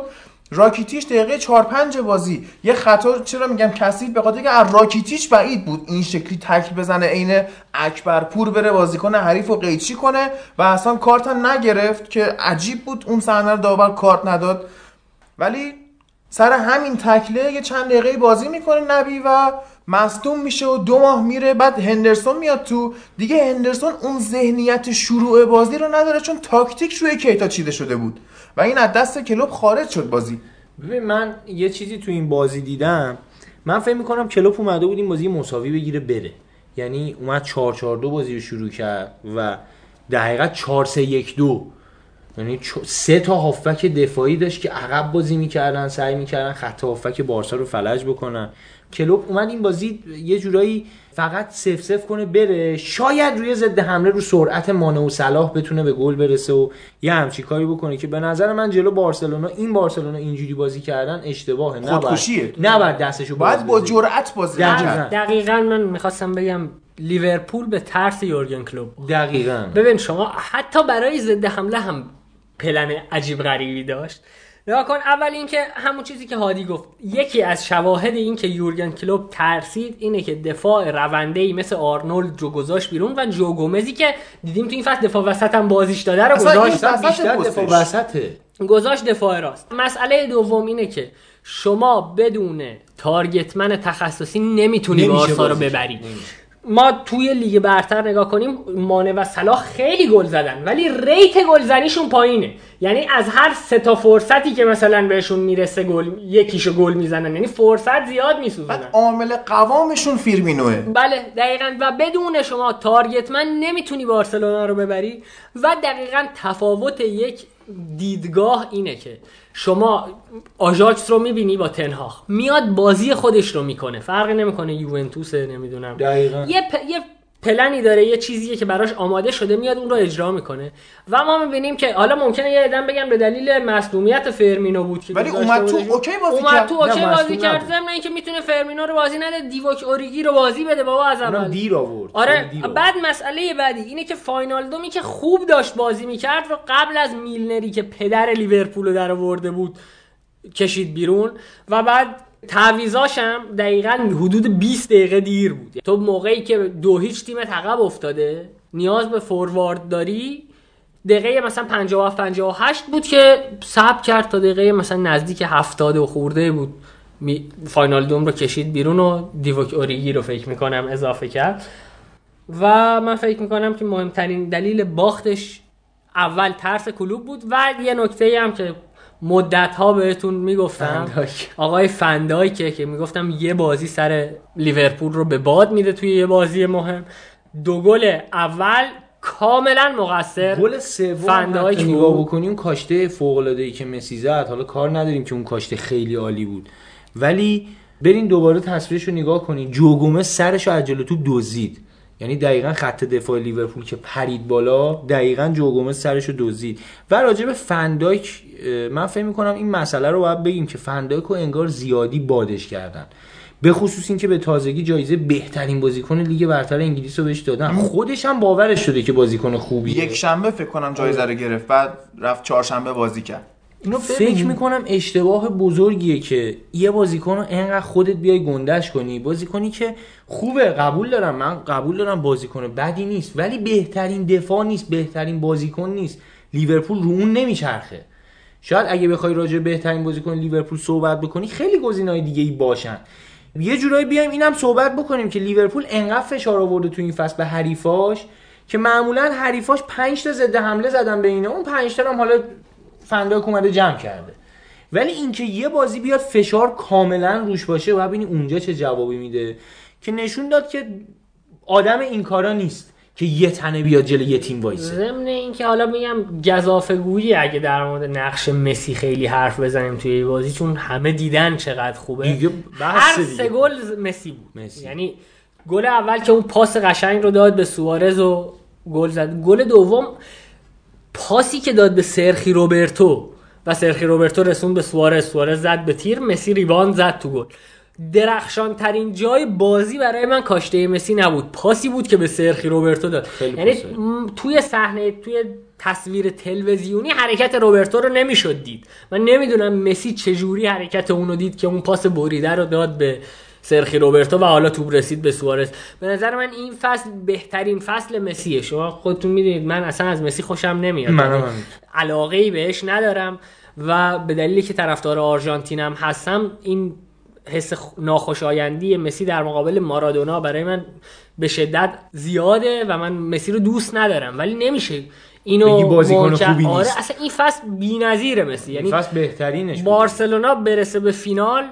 راکیتیش دقیقه 4 5 بازی. یه خطا چرا میگم کثیف؟ به خاطر که از راکیتیش بعید بود این شکلی تکل بزنه عین اکبرپور بره بازیکن حریف و قیچی کنه و اصلا کارت هم نگرفت که عجیب بود اون صحنه رو داور کارت نداد. ولی سر همین تکله یه چند دقیقه بازی می‌کنه نبی و مصدوم میشه و دو ماه میره. بعد هندرسون میاد تو. دیگه هندرسون اون ذهنیت شروع بازی رو نداره چون تاکتیک روی کیتا چیده شده بود. و این از دست کلوب خارج شد بازی. ببین من یه چیزی تو این بازی دیدم. من فکر می‌کنم کلوب اومده بود این بازی مساوی بگیره بره. یعنی اومد 4 4 2 بازی رو شروع کرد و در حقیقت 4 3 1 2 یعنی سه تا هافبک دفاعی داشت که عقب بازی می‌کردن سعی می‌کردن خط هافبک بارسا رو فلج بکنن. کلوب اومد این بازی یه جورایی فقط سف سف کنه بره. شاید روی ضد حمله رو سرعت مانه و صلاح بتونه به گل برسه و یه همچی کاری بکنه که به نظر من جلو بارسلونا این بارسلونا اینجوری بازی کردن اشتباهه خودکشیه. نباید دستشو باید با جرأت بازی دقیقاً. کرد دقیقا من می‌خواستم بگم لیورپول به ترس یورگن کلوب دقیقاً. ببین شما حتی برای ضد حمله هم پلن عجیب غریبی داشت. نگاه کن اول اینکه همون چیزی که هادی گفت یکی از شواهد این که یورگن کلوب ترسید اینه که دفاع رونده ای مثل آرنولدو گذاشت بیرون و جو گومزی که دیدیم تو این فصل دفاع وسط هم بازیش داده رو گذاشت بیشتر. دفاع وسطه گذاشت دفاع راست مسئله دوم اینه که شما بدون target man تخصصی نمی‌تونی بارسا رو. ببری نمیشه. ما توی لیگ برتر نگاه کنیم مانه و صلاح خیلی گل زدن ولی rate گلزنیشون پایینه. یعنی از هر سه تا فرصتی که مثلا بهشون می‌رسه گل یکیشو گل می‌زنن. یعنی فرصت زیاد میسوزنن بعد عامل قوامشون فیرمینوه. بله دقیقا. و بدون شما تارگتمن نمی‌تونی بارسلونا رو ببری. و دقیقا تفاوت یک دیدگاه اینه که شما آژاکس رو می‌بینی با تنهاخ. میاد بازی خودش رو می‌کنه. فرقی نمی‌کنه یوونتوسه نمی‌دونم. دقیقاً. یه, پ... یه پلنی داره یه چیزیه که براش آماده شده میاد اون رو اجرا می‌کنه و ما می‌بینیم که حالا ممکنه یه ادم بگم به دلیل مصدومیت فرمینو بود که ولی اومد تو. OK بازی اومد کرد. تو OK بازی کرد. ضمن اینکه می‌تونه فرمینو رو بازی نده دیووک اوریگی رو بازی بده بابا از اول دیر آورد آره دیر. بعد مسئله بعدی اینه که فاینالدومی که خوب داشت بازی می‌کرد رو قبل از میلنری که پدر لیورپول رو در آورده بود کشید بیرون و بعد تعویزاش هم دقیقا حدود 20 دقیقه دیر بود. تو موقعی که دو هیچ تیمت عقب افتاده نیاز به فوروارد داری دقیقه مثلا 57 58 بود که صبر کرد تا دقیقه مثلا نزدیک 70 و خورده بود. فاینال دوم رو کشید بیرون و دیوک اوریگی رو فکر می‌کنم اضافه کرد. و من فکر می‌کنم که مهمترین دلیل باختش اول ترس کلوب بود. و یه نکته هم که مدت ها بهتون می‌گفتم. آقای فندایکه که می‌گفتم یه بازی سر لیورپول رو به باد میده توی یه بازی مهم. دو گل اول کاملا مقصر. گل سوم فندایک. نگاه بکنیم کاشته فوق العاده ای که مسی زد. حالا کار نداریم که اون کاشته خیلی عالی بود. ولی برین دوباره تصویرش رو نگاه کنین. جوگومه سرش رو از جلو توپ دزدید. یعنی دقیقا خط دفاع لیورپول که پرید بالا دقیقا جوگومه سرش رو دزدید. و راجع به فندایک من فکر می‌کنم این مسئله رو باید بگیم که فندایک رو انگار زیادی بادش کردن. به خصوص اینکه به تازگی جایزه بهترین بازیکن لیگ برتر انگلیس رو بهش دادن. خودش هم باورش شده که بازیکن خوبیه. یک شنبه فکر کنم جایزه رو گرفت بعد رفت چهارشنبه بازی کرد. اینو فکر. می‌کنم اشتباه بزرگیه که یه بازیکن رو انقدر خودت بیای گندش کنی. بازیکنی که خوبه قبول دارم. من قبول دارم بازیکن بدی نیست. ولی بهترین دفاع نیست بهترین بازیکن نیست. لیورپول رو اون نمیچرخه. شاید اگه بخوای راجع به بهترین بازیکن لیورپول صحبت بکنی خیلی گزینه‌های دیگه ای باشن. یه جورایی بیایم اینم صحبت بکنیم که لیورپول انقدر فشار آورده تو این فصل به حریفاش که معمولا حریفاش 5 تا ضد حمله زدن به اینه اون 5 تا هم حالا فنداک اومده جمع کرده. ولی اینکه یه بازی بیاد فشار کاملا روش باشه و ببینی اونجا چه جوابی میده. که نشون داد که آدم این کارا نیست که یه تنه بیاد جلوی یه تیم وایسه. ضمن اینکه حالا میگم گزافه گویی اگه در مورد نقش مسی خیلی حرف بزنیم توی بازی چون همه دیدن چقدر خوبه. دیگه هر دیگه. سه گل مسی بود. مسی. یعنی گل اول که اون پاس قشنگ رو داد به سوارز و گل زد. گل دوم پاسی که داد به سرخی روبرتو و سرخی روبرتو رسون به سوارز. سوارز زد به تیر مسی ریباند زد تو گل. درخشان ترین جای بازی برای من کاشته مسی نبود. پاسی بود که به سرخی روبرتو داد. یعنی توی صحنه توی تصویر تلویزیونی حرکت روبرتو رو نمی‌شد دید. من نمی‌دونم مسی چجوری حرکت اونو دید که اون پاس بریده رو داد به سرخی روبرتو و حالا توپ رسید به سوارز به نظر من این فصل بهترین فصل مسیه شما خودتون می‌دونید من اصلا از مسی خوشم نمیاد منم یعنی. علاقه ای بهش ندارم و به دلیلی که طرفدار آرژانتینم هستم این حس ناخوشایندی مسی در مقابل مارادونا برای من به شدت زیاده و من مسی رو دوست ندارم ولی نمیشه اینو بازیکن خوبی آره نیست. اصلا این فصل بی‌نظیره مسی یعنی فصل بهترینش. بارسلونا برسه به فینال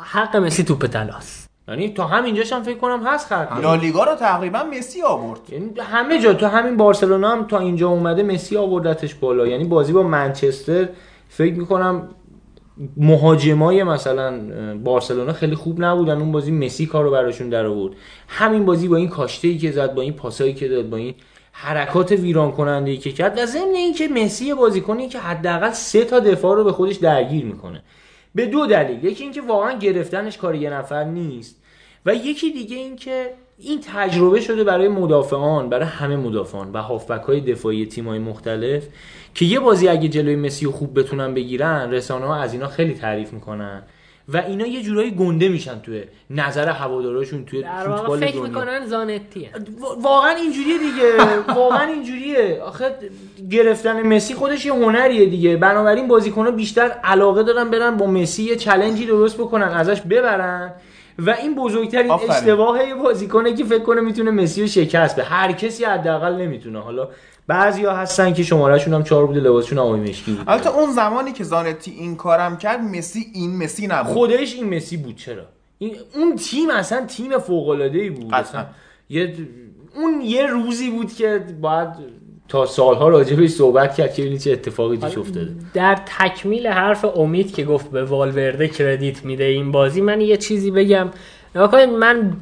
حق مسی توپ طلاست. یعنی تا همینجاش هم فکر کنم هست خط لالیگا رو تقریبا مسی آورد. یعنی همه جا تو همین بارسلونا هم تا اینجا اومده مسی آوردتش بالا. یعنی بازی با منچستر فکر می‌کنم مهاجمای مثلا بارسلونا خیلی خوب نبودن. اون بازی مسی کارو براشون در آورد همین بازی با این کاشته ای که زد با این پاسایی که داد با این حرکات ویران کننده ای که کرد و ضمن اینکه مسی بازیکنی که حداقل سه تا دفاع رو به خودش درگیر می‌کنه. به دو دلیل. یکی اینکه واقعا گرفتنش کار یه نفر نیست و یکی دیگه اینکه این تجربه شده برای مدافعان برای همه مدافعان و هافبک های دفاعی تیم های مختلف که یه بازی اگه جلوی مسی خوب بتونن بگیرن رسانه ها از اینا خیلی تعریف می‌کنن. و اینا یه جورایی گنده میشن توی نظر هواداراشون توی در واقع فوتبال فکر دنیا. می‌کنن زانتیه. وا- واقعا اینجوریه دیگه. واقعا اینجوریه. آخه گرفتن مسی خودش یه هنریه دیگه. بنابراین بازیکن‌ها بیشتر علاقه دارن برن با مسی یه چلنجی درست بکنن ازش ببرن. و این بزرگترین. اشتباه یه بازیکنه که فکر کنه می‌تونه مسی رو شکست به هر کسی حداقل نمی‌تونه. حالا بعضیا هستن که شمارهشون هم چهار بوده لباسشون آبی مشکی بود. البته اون زمانی که زانتی این کارم کرد مسی این مسی نبود. خودش این مسی بود چرا؟ این اون تیم اصلا تیم فوق العاده ای بود. اصلا یه اون یه روزی بود که باید تا سالها راجع بهش صحبت کرد که ببینید چه اتفاقی توش افتاده. در تکمیل حرف امید که گفت به والورده کردیت میده این بازی من یه چیزی بگم. نگاه کنید من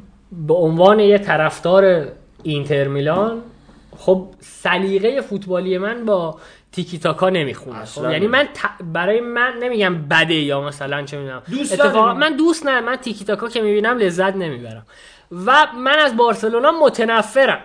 به عنوان یه طرفدار اینتر میلان خب سلیقه فوتبالی من با تیکی تاکا نمی‌خونه. خب یعنی من ت- برای من نمیگم بده یا مثلا چه می‌دونم. دوست اتفاقا؟ من دوست نه من تیکی تاکا که می‌بینم لذت نمی‌برم. و من از بارسلونا متنفرم.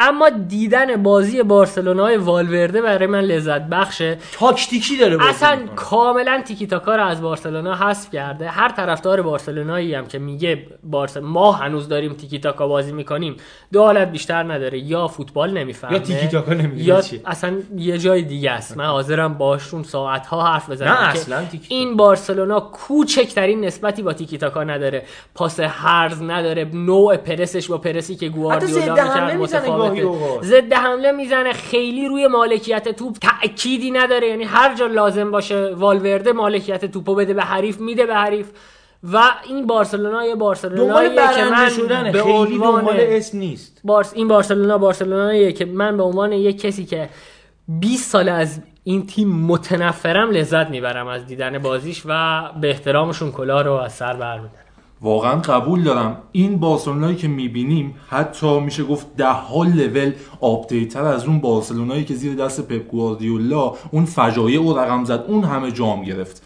اما دیدن بازی بارسلونای والورده برای من لذت بخشه. تاکتیکی داره بازی اصلا می‌کنه. کاملا تیکی تاکا رو از بارسلونا حذف کرده. هر طرفدار بارسلونایی هم که میگه بارس ما هنوز داریم تیکی تاکا بازی می‌کنیم دو حالت بیشتر نداره. یا فوتبال نمی‌فهمه یا تیکی تاکا نمی‌دونه یا چیه. اصلا یه جای دیگه است. من حاضرم باشون ساعت ها حرف بزنم نه، اصلا تیکی تاکا. این بارسلونا کوچکترین نسبتی با تیکی تاکا نداره. پاس هرز نداره. نوع پرسش با پرسی که گواردیولا می‌کرد گاهی اوقات. ضد حمله می‌زنه خیلی روی مالکیت توپ تأکیدی نداره. یعنی هر جا لازم باشه والورده مالکیت توپو بده به حریف میده به حریف. و این بارسلونا یه دنبال بارسلوناییه که من شدن به خیلی دنبال اسم نیست. بارس این بارسلونا بارسلوناییه که من به عنوان یک کسی که 20 سال از این تیم متنفرم لذت می‌برم از دیدن بازیش و به احترامشون کلاه رو از سر برمیدارم. واقعا قبول دارم. این بارسلونایی که می‌بینیم حتی میشه گفت ده ها level update تر از اون بارسلونایی که زیر دست پپ گواردیولا اون فجایع و رقم زد اون همه جام گرفت.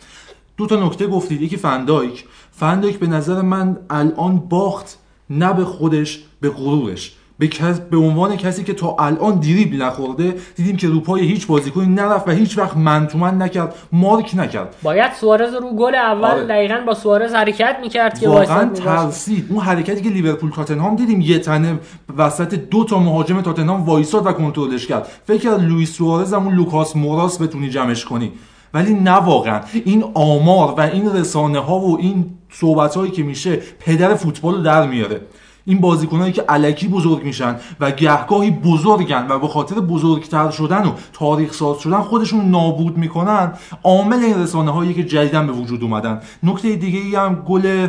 دو تا نکته گفتید. یکی فندایک فندایک به نظر من الان باخت نه به خودش به غرورش. به, کس به عنوان کسی که تا الان دریبل نخورده دیدیم که روپای هیچ بازیکنی نرفت و هیچ وقت man to man نکرد مارک نکرد. باید سوارز رو گل اول آره. دقیقا با سوارز حرکت می‌کرد که واقعا. ترسید. اون حرکتی که لیورپول تاتنهام دیدیم یه تنه وسط دو تا مهاجم تاتنهام وایساد و کنترلش کرد. فکر کرد لوئیس سوارز هم اون لوکاس موراس بتونی جمعش کنی. ولی نه واقعا. این آمار و این رسانه ها و این صحبت هایی که میشه پدر فوتبال رو در میاره. این بازیکنایی که الکی بزرگ میشن و گهگاهی بزرگن و به خاطر بزرگتر شدن و تاریخ ساز شدن خودشون نابود می‌کنن عامل این رسانه هایی که جدیدن به وجود اومدن. نکته دیگه ای هم گل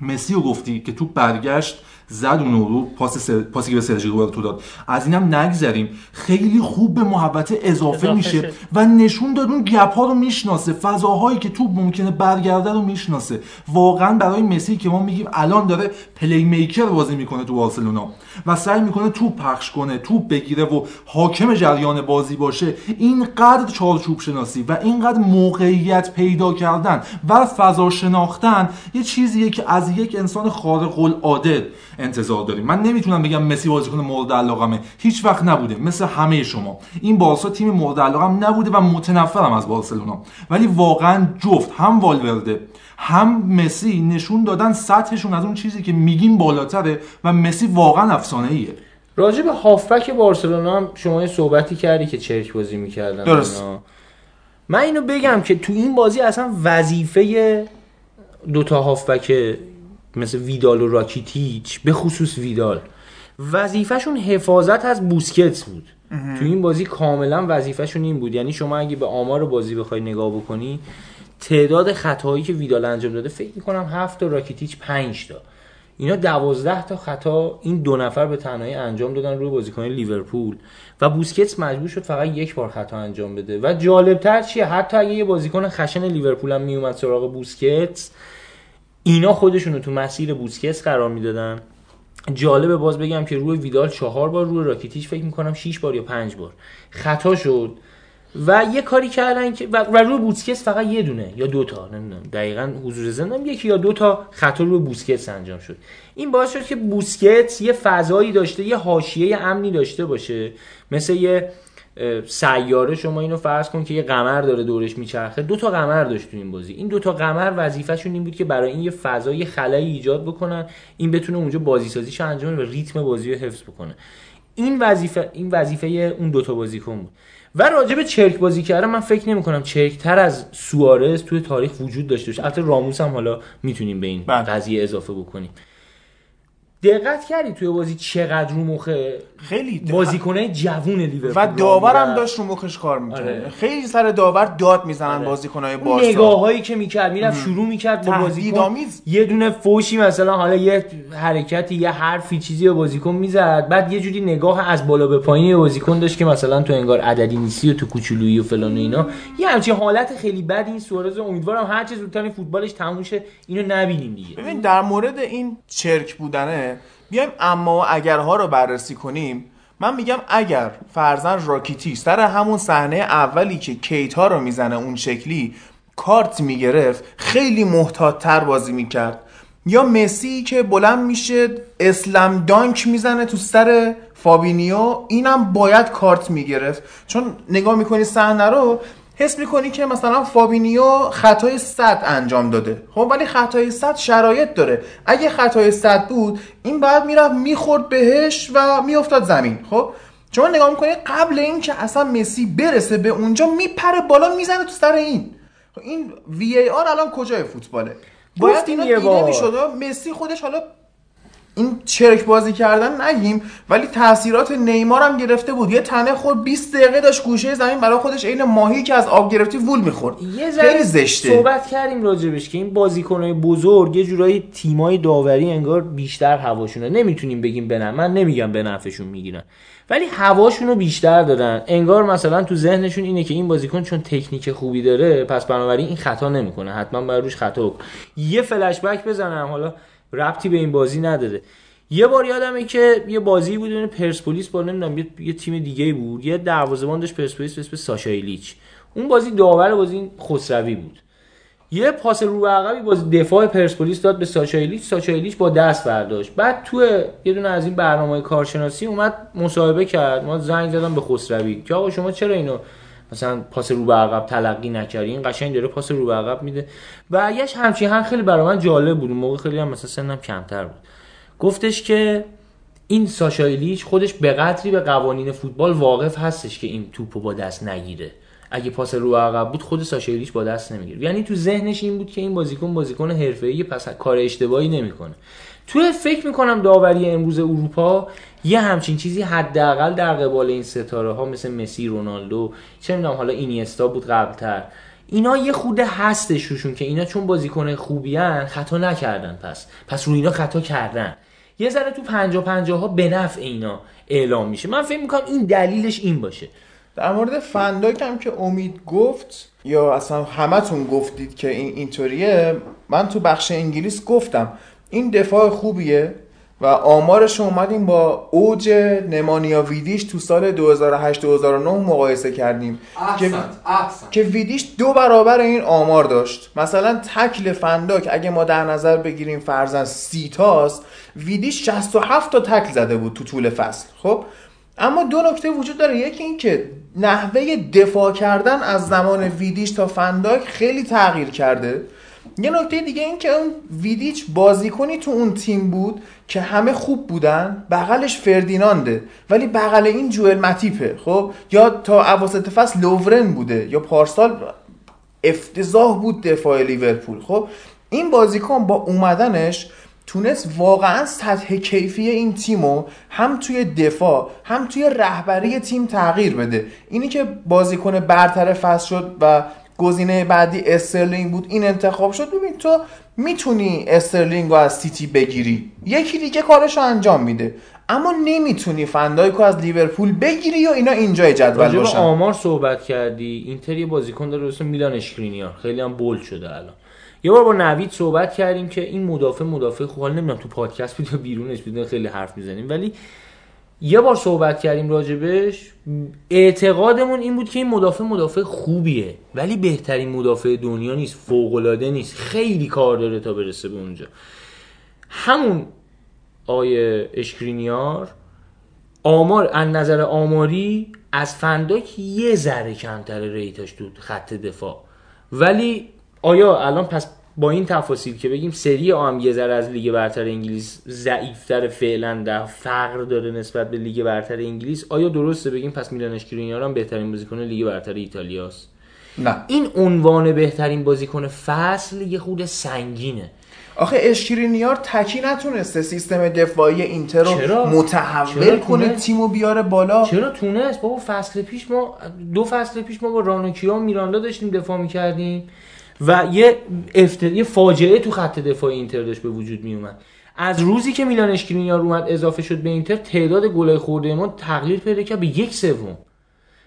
مسی رو گفتی که تو برگشت. زد اون رو پاس سر... پاسی که به سرژی روبرتو داد. از اینم نگذریم. خیلی خوب به محبت اضافه, اضافه میشه شد. و نشون داد اون گپ ها رو می‌شناسه فضاهایی که توپ ممکنه برگرده رو می‌شناسه. واقعا برای مسی که ما میگیم الان داره پلی میکر بازی می‌کنه تو بارسلونا و سعی می‌کنه توپ پخش کنه توپ بگیره و حاکم جریان بازی باشه اینقدر چارچوب شناسی و اینقدر موقعیت پیدا کردن و فضا شناختن یه چیزیه که از یک انسان خارق العاده انتظار داریم. من نمی‌تونم بگم مسی بازیکن مورد علاقمه. هیچ وقت نبوده. مثل همه شما. این بارسا تیم مورد علاقم نبوده و متنفرم از بارسلونا. ولی واقعا جفت هم والورده هم مسی نشون دادن سطحشون از اون چیزی که میگیم بالاتره و مسی واقعا افسانه ایه راجع به هافبک بارسلونا هم شما یه صحبتی کردی که چرک بازی می‌کردن. درست. اینا. من اینو بگم که تو این بازی اصلا وظیفه دوتا هافبک مثل ویدال و راکیتیچ به خصوص ویدال. وظیفهشون حفاظت از بوسکتس بود. تو این بازی کاملا وظیفهشون این بود. یعنی شما اگه به آمار بازی بخوای نگاه بکنی تعداد خطاهایی که ویدال انجام داده فکر می‌کنم هفت تا راکیتیچ پنج تا. اینا دوازده تا خطا این دو نفر به تنهایی انجام دادن روی بازیکن لیورپول. و بوسکتس مجبور شد فقط یک بار خطا انجام بده. و جالبتر چیه؟ حتی اگه یه بازیکن خشن لیورپول هم میومد سراغ بوسکتس اینا خودشون رو تو مسیر بوسکتس قرار می‌دادن. جالبه باز بگم که روی ویدال چهار بار روی راکیتیچ فکر می‌کنم 6 بار یا پنج بار. خطا شد. و یه کاری کردن که و, روی بوسکتس فقط یه دونه یا دوتا نمی‌دونم. دقیقا حضور ذهنم یکی یا دوتا خطا روی بوسکتس انجام شد. این باعث شد که بوسکتس یه فضایی داشته یه حاشیه امنی داشته باشه. مثل یه سیاره شما اینو فرض کن که یه قمر داره دورش میچرخه. دو تا قمر داشت تو این بازی. این دو تا قمر وظیفهشون این بود که برای این یه فضای خلایی ایجاد بکنن. این بتونه اونجا بازی سازیشو انجام بده و ریتم بازی رو حفظ بکنه. این وظیفه این وظیفه اون دوتا بازیکن بود. و راجع به چرک بازی کردن من فکر نمی کنم چرکتر از سوارز توی تاریخ وجود داشته باشه. البته راموس هم حالا می‌تونیم به این بله. قضیه اضافه بکنیم. دقت کردی توی بازی چقدر رو مخ خیلی بازیکنای جوون لیورپول و داورم داشت رو مخش کار می‌کنه آره. خیلی سر داور داد می‌زنن آره. بازیکنهای اون بارسا. نگاه هایی که می‌کرد می‌رفت شروع می‌کرد با بازیکن. یه دونه فوشی مثلا حالا یه حرکتی یه حرفی چیزی به بازیکن می‌زد. بعد یه جوری نگاه از بالا به پایین بازیکن داشت که مثلا تو انگار عددی نیستی و تو کوچولویی و فلان و اینا. یه همچین حالت خیلی بد این سوارز. امیدوارم هر چه زودتر فوتبالش تموم شه. اینو نبینیم دیگه. ببین در مورد این چرک بودنه بیایم اما و اگرها رو بررسی کنیم من میگم اگر فرضاً راکیتیچ سر همون صحنه اولی که کیتا رو می‌زنه اون شکلی کارت می‌گرفت خیلی محتاط تر بازی می‌کرد. یا مسی که بلند میشه slam dunk می‌زنه تو سر فابینیو اینم باید کارت می‌گرفت. چون نگاه می‌کنی صحنه رو حس می‌کنی که مثلا فابینیو خطای سد انجام داده. خب ولی خطای سد شرایط داره. اگه خطای سد بود این بعد می‌رفت می‌خورد بهش و میافتاد زمین. خب شما نگاه می‌کنی قبل اینکه اصلا مسی برسه به اونجا میپره بالا می‌زنه تو سر این. خب این وی ای آر الان کجای فوتباله؟ باید اینا دیده. می‌شد. مسی خودش حالا این چرک بازی کردن نگیم ولی تاثیرات نیمار هم گرفته بود. یه تنه خورد 20 دقیقه داشت گوشه زمین برای خودش عین ماهی که از آب گرفتی وول می‌خورد. خیلی زشته. صحبت کردیم راجبش که این بازیکنهای بزرگ یه جورایی تیمای داوری انگار بیشتر هواشونه. نمی‌تونیم بگیم به من نمیگم به نفعشون می‌گیرن. ولی هواشونو بیشتر دادن. انگار مثلا تو ذهنشون اینه که این بازیکن چون تکنیک خوبی داره پس بنابراین این خطا نمی‌کنه. حتما باید روش خطا. یه فلش بک بزنم. حالا ربطی به این بازی نداره. یه بار یادمه که یه بازی بود بین پرسپولیس با نمی‌دونم یه, یه تیم دیگه بود. یه دروازه‌بان داشت پرسپولیس به اسم ساشا ایلیچ. اون بازی داور بازی خسروی بود. یه پاس رو به عقبی باز دفاع پرسپولیس داد به ساشا ایلیچ. ساشا ایلیچ با دست برداشت. بعد تو یه دونه از این برنامه کارشناسی اومد مصاحبه کرد. ما زنگ زدم به خسروی. که آقا شما چرا اینو مثلا پاس رو به عقب تلقی نکردی این قشنگ داره پاس رو به عقب میده. برگشت همچین هم خیلی برای من جالب بود. موقع خیلی هم مثلا سنم کمتر بود. گفتش که این ساشا ایلیچ خودش به قدری به قوانین فوتبال واقف هستش که این توپو با دست نگیره. اگه پاس رو عقب بود خود ساشا ایلیچ با دست نمی‌گیره. یعنی تو ذهنش این بود که این بازیکن بازیکن حرفه‌ای پس کار اشتباهی نمی‌کنه. تو فکر می‌کنم داوری امروز اروپا یه همچین چیزی حداقل در قبال این ستاره ها مثل مسی رونالدو چه می‌دونم حالا اینیستا بود قبلتر. اینا یه خوده هستش روشون که اینا چون بازیکن خوبیان خطا نکردن پس. پس رو اینا خطا کردن. یه ذره تو 50 50 ها به نفع اینا اعلام میشه. من فکر می‌کنم این دلیلش این باشه. در مورد فنداک هم که امید گفت یا اصلا همتون گفتید که این اینطوریه من تو بخش انگلیس گفتم. این دفاع خوبیه و آمارش اومدیم با اوج نمانیا ویدیش تو سال 2008 2009 مقایسه کردیم. که احسنت. احسنت که ویدیش دو برابر این آمار داشت. مثلا تکل فنداک اگه ما در نظر بگیریم فرزن سی تاست ویدیش 67 تا تکل زده بود تو طول فصل خب؟ اما دو نکته وجود داره. یکی این که نحوه دفاع کردن از زمان ویدیش تا فنداک خیلی تغییر کرده. یه نکته دیگه این که اون ویدیچ بازیکنی تو اون تیم بود که همه خوب بودن بغلش فردینانده. ولی بغل این جوئل متیپه خب؟ یا تا اواسط فصل لوورن بوده یا پارسال افتضاح بود دفاع لیورپول خب؟ این بازیکن با اومدنش تونست واقعا سطح کیفی این تیمو هم توی دفاع هم توی رهبری تیم تغییر بده. اینی که بازیکن برتر فصل شد و گزینه بعدی استرلینگ بود این انتخاب شد. ببین تو می‌تونی استرلینگ رو از سیتی بگیری. یکی دیگه کارش رو انجام میده. اما نمی‌تونی فندایکو از لیورپول بگیری یا اینا اینجای جدول باشن. آمار صحبت کردی. اینتر یه بازیکن داره اسم میلان اشکرینیار خیلی هم bold شده الان. یه بار با نوید صحبت کردیم که این مدافع مدافع خوب. حالا نمی‌دونم تو پادکست بود یا بیرونش بود خیلی حرف می‌زنیم. ولی یه بار صحبت کردیم راجبش. اعتقادمون این بود که این مدافع مدافع خوبیه ولی بهترین مدافع دنیا نیست فوق‌العاده نیست. خیلی کار داره تا برسه به اونجا. همون آقای اشکرینیار آمار از نظر آماری از فن‌دایک یه ذره کمتر rate اش تو خط دفاع. ولی آیا الان پس با این تفاصیل که بگیم سری آ هم یه ذره از لیگ برتر انگلیس ضعیفتر فعلا فرق داره نسبت به لیگ برتر انگلیس آیا درسته بگیم پس میلان اشکرینیار هم بهترین بازیکن لیگ برتر ایتالیاست؟ نه. این عنوان بهترین بازیکن فصل یه خود سنگینه. آخه اشکرینیار تکی نتونسته سیستم دفاعی اینتر رو چرا؟ متحول چرا کنه؟ تیمو بیاره بالا؟ چرا تونست؟ بابا فصل پیش ما دو فصل پیش ما با رانوکیا و میراندا داشتیم دفاع می‌کردیم. و یه افت... یه فاجعه تو خط دفاع اینتر داشت به وجود میومد از روزی که میلان اشکرینیار اومد اضافه شد به اینتر تعداد گلای خورده ما تقلیل پیدا کرد به یک سوم.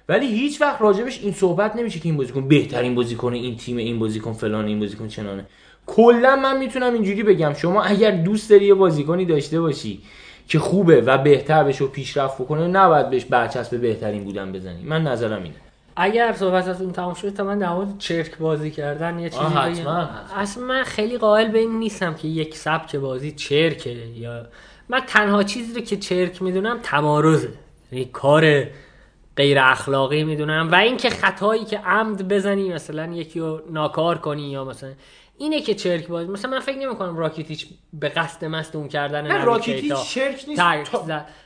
ولی هیچ وقت راجبش این صحبت نمیشه که این بازیکن بهترین بازیکن این تیم این بازیکن فلان این بازیکن چنانه. کلا من می‌تونم اینجوری بگم شما اگر دوست داری یه بازیکنی داشته باشی که خوبه و بهتر بشه و پیشرفت بکنه نباید بهش برچسب بهترین بودن بزنی. من نظرم اینه. اگر صحبت از اون تمام شد تا من در مورد چرک بازی کردن یه چیزی حتما. اصلا من خیلی قائل به این نیستم که یک سبک بازی چرکه یا من تنها چیزی رو که چرک می‌دونم تمارزه. یعنی کار غیر اخلاقی می‌دونم. و اینکه خطایی که عمد بزنی مثلا یکی رو ناکار کنی یا مثلا اینه که چرک بازی مثلا من فکر نمی کنم راکیتیچ به قصد مصدوم کردن نه راکیتیچ چرک نیست. تا-.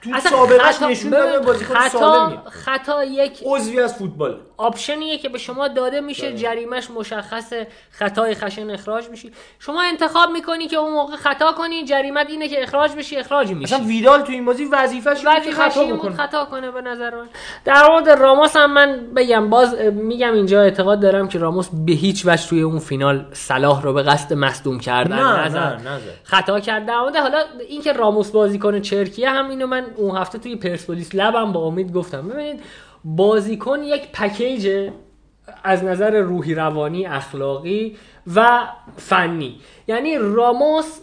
تو اصلا سابقش خطا- نشون داده بازیکن خطا. خطا یک عضوی از فوتبال. option یه که به شما داده میشه جریمش مشخصه خطای خشن اخراج میشی شما انتخاب می‌کنی که اون موقع خطا کنی جریمت اینه که اخراج بشی اخراج میشی. اصلا ویدال تو این بازی که وظیفش خطا بکنه. خطا کنه به نظر من. در مورد راموس هم من بگم باز میگم اینجا اعتقاد دارم که راموس به هیچ وجه توی اون فینال صلاح رو به قصد مصدوم کردن نه، نزد. نه، نزد. خطا کرد در حالا اینکه راموس بازیکن چرکیه هم اینو من اون هفته توی پرسپولیس لبم با امید گفتم. ببینید بازیکن یک پکیج از نظر روحی روانی اخلاقی و فنی. یعنی راموس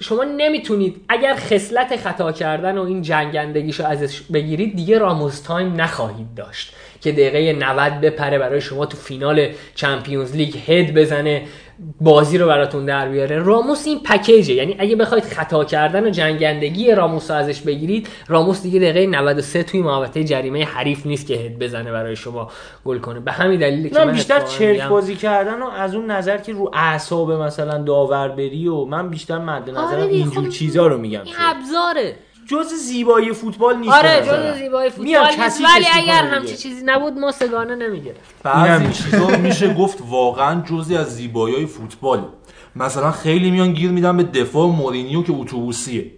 شما نمی‌تونید اگر خصلت خطا کردن و این جنگندگیشو ازش بگیرید دیگه راموس time نخواهید داشت. که دقیقه 90 بپره برای شما تو فینال Champions League هد بزنه بازی رو براتون در بیاره. راموس این package ه. یعنی اگه بخواید خطا کردن و جنگندگی راموس رو ازش بگیرید راموس دیگه دقیقه 93 توی محوطه جریمه حریف نیست که هد بزنه برای شما گل کنه. به همین دلیل که من بیشتر چرک میگم- بازی کردن و از اون نظر که رو اعصاب مثلا داور بری و من بیشتر مد نظرم آره اینجور خب چیزا رو میگم این ابزاره. جز زیبایی فوتبال نیست آره. جز زیبای فوتبال نیست. ولی اگر. همچی چیزی نبود ما سگانه نمی‌گرفت بعضی چیزا میشه گفت واقعا جزی از زیبایی فوتبال. مثلا خیلی میان گیر میدن به دفاع مورینیو که اتوبوسیه.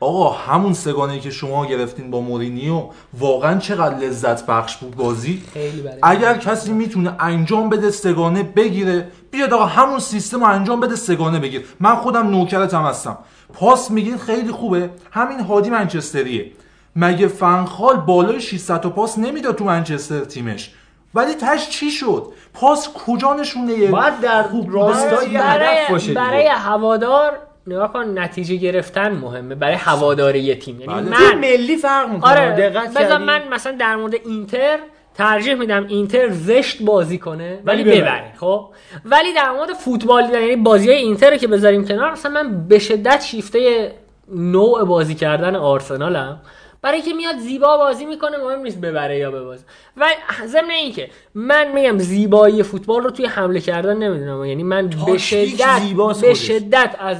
آقا همون سگانه که شما گرفتین با مورینیو واقعا چقدر لذت بخش بود بازی؟ خیلی برای اگر کسی می‌تونه انجام بده سگانه بگیره بیاد آقا همون سیستم رو انجام بده سگانه بگیر. من خودم نوکرتم هستم. پاس میگین خیلی خوبه. همین هادی منچستریه. مگه فنخال بالای 600 تا پاس نمی‌داد تو منچستر تیمش؟ ولی تش چی شد؟ پاس کجا نشونه باید در راستای هدف باشه برای, دیگه. برای هوادار نگاه کن نتیجه گرفتن مهمه. برای هوادار یه تیم. یعنی بله. من ملی فرق می‌کنه. آره. دقت؟ من مثلا در مورد اینتر ترجیح میدم اینتر زشت بازی کنه ولی ببره. خب؟ ولی در مورد فوتبال یعنی بازی های اینتر رو که بذاریم کنار مثلا من به شدت شیفته نوع بازی کردن آرسنالم. برای که میاد زیبا بازی می‌کنه مهم نیست ببره یا ببازه. و ضمن اینکه من میگم زیبایی فوتبال رو توی حمله کردن نمی‌دونم. یعنی من به شدت به. شدت از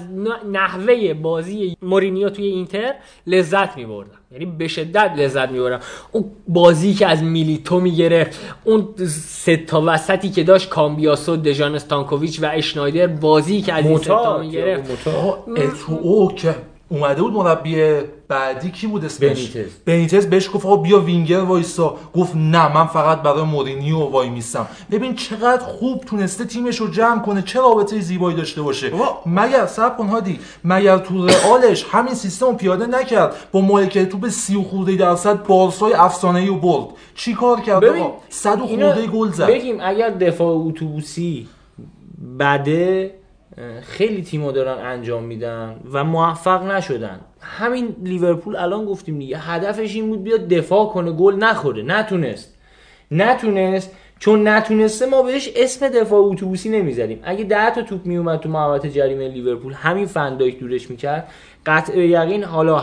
نحوه بازی مورینیو توی اینتر لذت میبردم. یعنی به شدت لذت میبردم. اون بازی که از میلیتو می‌گرفت اون سه تا وسطی که داشت کامبیاسو دژان استانکوویچ و اشنایدر بازی که از این سه تا می‌گرفت. که اومده بود مربی بعدی کی بود اسمش؟ بنیتز. بنیتز بهش گفت آقا بیا وینگر وایسا. گفت نه من فقط برای مورینیو وای میستم ببین چقدر خوب تونسته تیمش رو جمع کنه. چه رابطه زیبایی داشته باشه. مگر صبر کن هادی. مگر تو رئالش همین سیستم رو پیاده نکرد؟ با مالکیت توپ 30 و خورده درصد بارسای افسانه ای برد. چیکار کرد ببین، آقا؟ 100 و اینو خورده گل زد. بگیم اگر دفاع اتوبوسی بده خیلی تیما دارن انجام میدن و موفق نشدن. همین لیورپول الان گفتیم دیگه هدفش این بود بیاد دفاع کنه گل نخوره. نتونست. نتونست. چون نتونسته ما بهش اسم دفاع اتوبوسی نمی‌زدیم. اگه 10 تا توپ میومد تو محوطه جریمه لیورپول همین فندایک دورش می‌کرد. قطع یقین حالا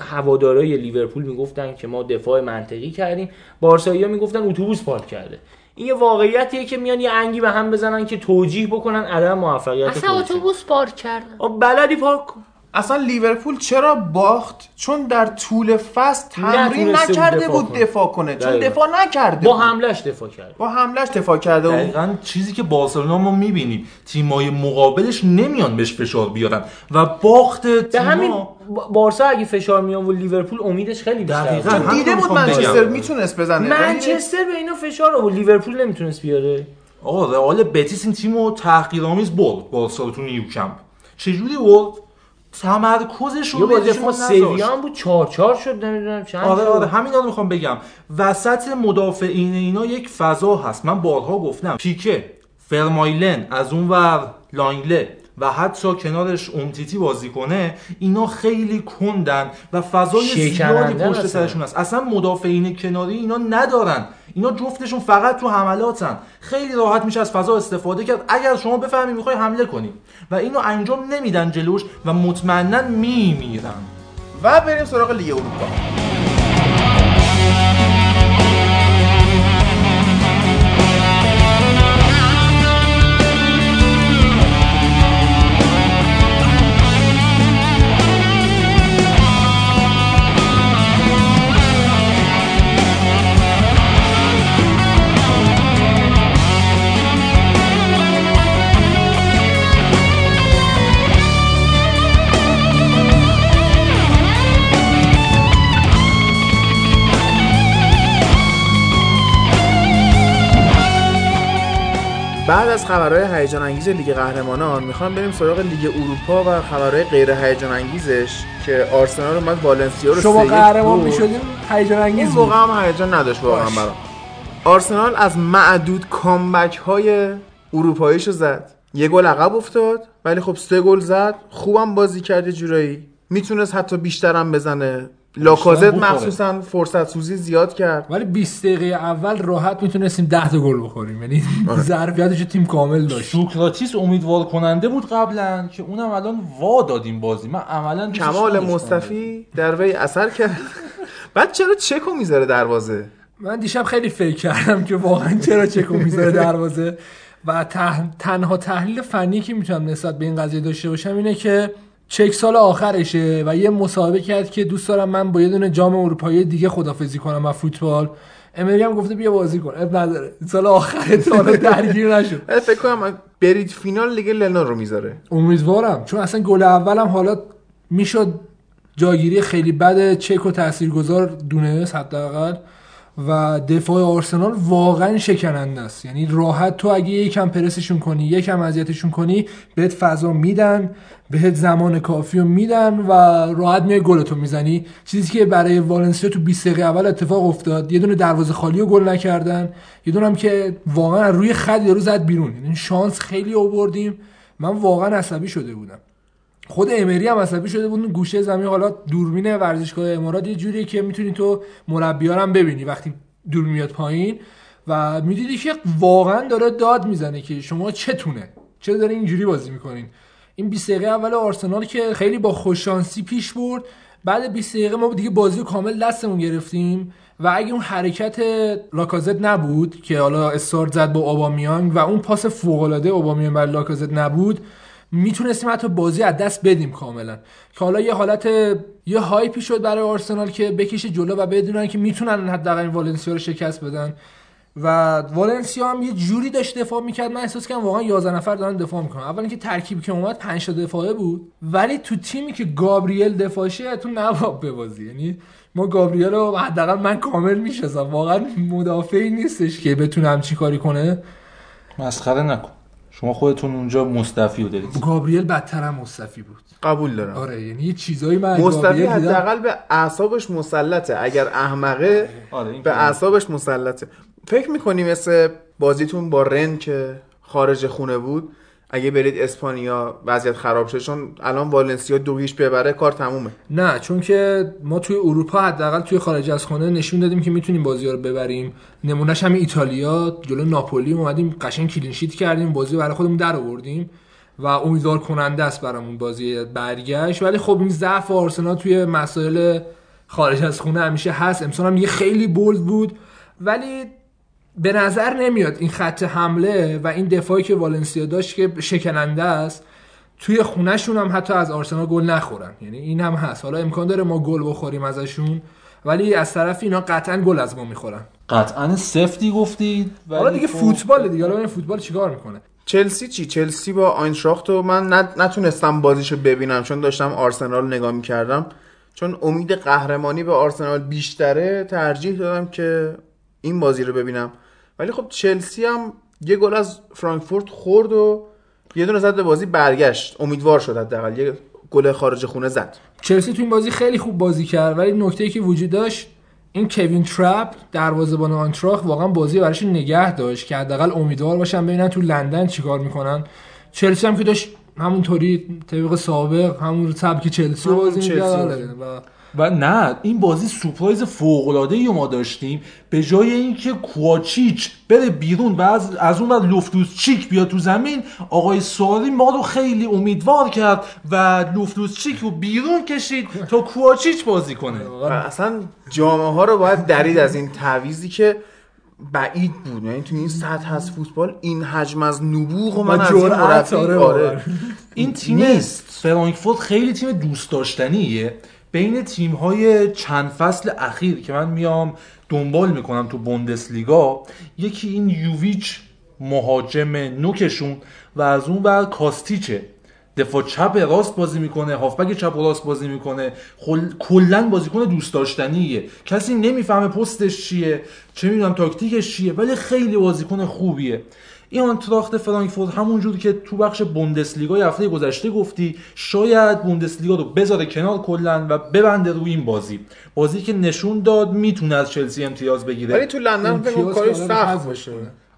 هوادارای لیورپول می‌گفتن که ما دفاع منطقی کردیم. بارسایی ها می‌گفتن اتوبوس پارک کرده. این یه واقعیتیه که میان یه انگی به هم بزنن که توجیه بکنن عدم موفقیت اصلا. اتوبوس پارک کردن بلدی پارک کن اصلا لیورپول چرا باخت چون در طول فصل تمرین بود نکرده دفاع بود کنه. دفاع کنه چون. دفاع نکرده با. حملش دفاع کرد با حملش دفاع کرده بود دقیقا چیزی که بارسلونا ما می‌بینیم تیمای مقابلش نمیان بهش فشار بیارن و باخت به تیما همین با- بارسا اگه فشار میان و لیورپول امیدش خیلی بیشتر دقیقاً. بود. همین دیده بود منچستر. می‌تونست بزنه ولی منچستر به اینا فشار آورد لیورپول نمی‌تونست بیاره آقا رئال بتیس این تیم رو تحقیرآمیز برد بارسا تو نیوکمپ چجوری برد تمرکزش یه رو بازی بهشون ما نذاشت. سویا هم بود چهار چهار شد نمی‌دونم چند آره. آره همین رو می‌خوام بگم وسط مدافعین اینا یک فضا هست من بارها گفتم پیکه فرمایلن از اون ور لانگله و حتی کنارش امتیتی بازی کنه اینا خیلی کندن و فضای زیادی پشت. سرشون هست. اصلا مدافعین کناری اینا ندارن. اینا جفتشون فقط تو حملاتن. خیلی راحت میشه از فضا استفاده کرد. اگر شما بفهمی می‌خوای حمله کنی و اینو انجام نمیدن جلوش و مطمئنا میمیرن. و بریم سراغ لیگ اروپا بعد از خبرهای هیجان انگیز لیگ قهرمانان می‌خوام بریم سراغ لیگ اروپا و خبرهای غیر هیجان انگیزش که آرسنال اومد والنسیا رو شما قهرمان. می‌شدیم هیجان انگیز موقع هم هیجان نداشت واقعا. برام. آرسنال از معدود کامبک های اروپاییشو زد. یه گل عقب افتاد ولی خب سه گل زد. خوبم بازی کرد یه جورایی. می‌تونست حتی بیشترم بزنه. لاکازت. مخصوصا فرصت سوزی زیاد کرد. ولی 20 دقیقه اول راحت می‌تونستیم 10 تا گل بخوریم. یعنی آره. ظرفیتش تیم کامل داشت. سوکراتیس امیدوار کننده بود قبلا که اونم الان وا دادیم بازی. من عملا کمال. مصطفی در وی اثر کرد. بعد چرا چکو می‌ذاره دروازه؟ من دیشب خیلی فکر کردم که واقعا چرا چکو می‌ذاره دروازه. و تنها تحلیل فنی که می‌تونم نسبت به این قضیه داشته باشم اینه که چک سال آخرشه و یه مصاحبه کرد که دوست دارم من با یه دونه جام اروپایی دیگه خدافزی کنم و فوتبال. امری هم گفته بیا بازی کن. اب نداره. سال آخر تا حالا درگیر نشد. ولی فکر کنم برید فینال لیگ لنو رو می‌ذاره. امیدوارم. چون اصلا گل اولم حالا می‌شد جاگیری خیلی بد. چک و تاثیرگذار دونست حداقل. و دفاع آرسنال واقعا شکننده است. یعنی راحت تو اگه یکم پرسشون کنی یکم اذیتشون کنی بهت فضا میدن بهت زمان کافی رو میدن و راحت میای گلتو می‌زنی. چیزی که برای والنسیا تو 20 دقیقه اول اتفاق افتاد یه دونه دروازه خالی رو گل نکردن یه دونه هم که واقعا روی خط یارو زد بیرون. یعنی شانس خیلی آوردیم. من واقعا عصبی شده بودم. خود امری هم عصبی شده بود گوشه زمین حالا دوربین ورزشگاه امارات یه جوریه که می‌تونی تو مربی‌ها رو هم ببینی وقتی دور میاد پایین و می‌دیدی که واقعا داره داد می‌زنه که شما چتونه؟ چرا داره اینجوری بازی می‌کنین؟ این 20 دقیقه اول آرسنال که خیلی با خوششانسی پیش برد بعد 20 دقیقه ما دیگه بازی کامل دستمون گرفتیم و اگه اون حرکت لاکازت نبود که حالا استارت زد با اوبامیانگ و اون پاس فوق العاده اوبامیانگ برای لاکازت نبود می‌تونستیم حتی بازی از دست بدیم کاملا. که حالا یه حالت یه هایپی شد برای آرسنال که بکشه جلو و بدونن که می‌تونن حداقل این والنسیا رو شکست بدن. و والنسیا هم یه جوری داشت دفاع می‌کرد. من احساس کردم واقعا 11 نفر دارن دفاع می‌کنن. اول اینکه ترکیبی که اومد 5 تا دفاعه بود. ولی تو تیمی که گابریل دفاعشه تو نباید ببازی یعنی ما گابریل رو حداقل من کامل می‌شناسم. واقعا مدافعی نیستش که بتونه همچین کاری کنه. مسخره نکن. شما خودتون اونجا مصطفی رو دارید. گابریل بدتر هم مصطفی بود. قبول دارم. آره یعنی یه چیزایی من مصطفی. حداقل به اعصابش مسلطه. اگر احمقه آره به اعصابش مسلطه. فکر می‌کنی مثل بازیتون با رن که خارج خونه بود اگه برید اسپانیا وضعیت خراب شه چون الان والنسیا دو هیچ ببره کار تمومه. نه چون که ما توی اروپا حداقل توی خارج از خونه نشون دادیم که می‌تونیم بازی رو ببریم. نمونهش همین ایتالیا جلو ناپولی اومدیم قشنگ کلین شیت کردیم بازی برای خودمون در آوردیم و امیدوار کننده است برامون بازی برگشت. ولی خب این ضعف آرسنال توی مسائل خارج از خونه همیشه هست. امسال هم یه خیلی بولد بود. ولی به نظر نمیاد این خط حمله و این دفاعی که والنسیا داشت که شکننده است توی خونهشون هم حتی از آرسنال گل نخورن. یعنی این هم هست. حالا امکان داره ما گل بخوریم ازشون ولی از طرف اینا قطعا گل از ما می‌خورن. قطعا سفتی گفتید ولی حالا دیگه خب- فوتبال دیگه. حالا فوتبال چیکار می‌کنه؟ چلسی چی؟ چلسی با آینتراخت و من نت- نتونستم بازیشو ببینم چون داشتم آرسنال نگاه می‌کردم. چون امید قهرمانی به آرسنال بیشتره ترجیح دادم که این بازی رو ببینم. ولی خب چلسی هم یه گل از فرانکفورت خورد و یه دونه زد به بازی برگشت امیدوار شد حداقل یه گل خارج خونه زد چلسی تو این بازی خیلی خوب بازی کرد ولی نکته که وجود داشت این کوین ترپ دروازه‌بان آنتراخ واقعا بازی براش نگه داشت که حداقل امیدوار باشن ببینن تو لندن چیکار می‌کنن چلسی هم که داشت همونطوری طبق سابق همون سبک چلسی بازی می‌کرد. آره. و و نه این بازی سورپرایز فوق العاده ای ما داشتیم. به جای اینکه کوچیچ بره بیرون و از, از اون ور لوفتوس چیک بیاد تو زمین آقای ساری ما رو خیلی امیدوار کرد و لوفتوس چیک رو بیرون کشید تا کوچیچ بازی کنه. اصلا جامعه ها رو باید درید از این تعویزی که بعید بود. یعنی تو این سطح از فوتبال این حجم از نبوغ و من از این آره،. این تیم نیست. فرانکفورت خیلی تیم دوست داشتنیه. بین تیم های چند فصل اخیر که من میام دنبال می‌کنم تو بوندسلیگا یکی این یوویچ مهاجم نوکشون و از اون بر کاستیچه دفاع چپ راست بازی می‌کنه هافبک چپ راست بازی می‌کنه. خل... بازیکن دوست داشتنیه. کسی نمی‌فهمه پستش چیه چه می‌دونم تاکتیکش چیه ولی خیلی بازیکن خوبیه. این آنتراخت فرانکفورت همونجور که تو بخش بوندسلیگا هفته گذشته گفتی شاید بوندسلیگا رو بذاره کنار کلا و ببنده روی این بازی. بازی که نشون داد می‌تونه از چلسی امتیاز بگیره. ولی تو لندن فکر کارش سخت باشه.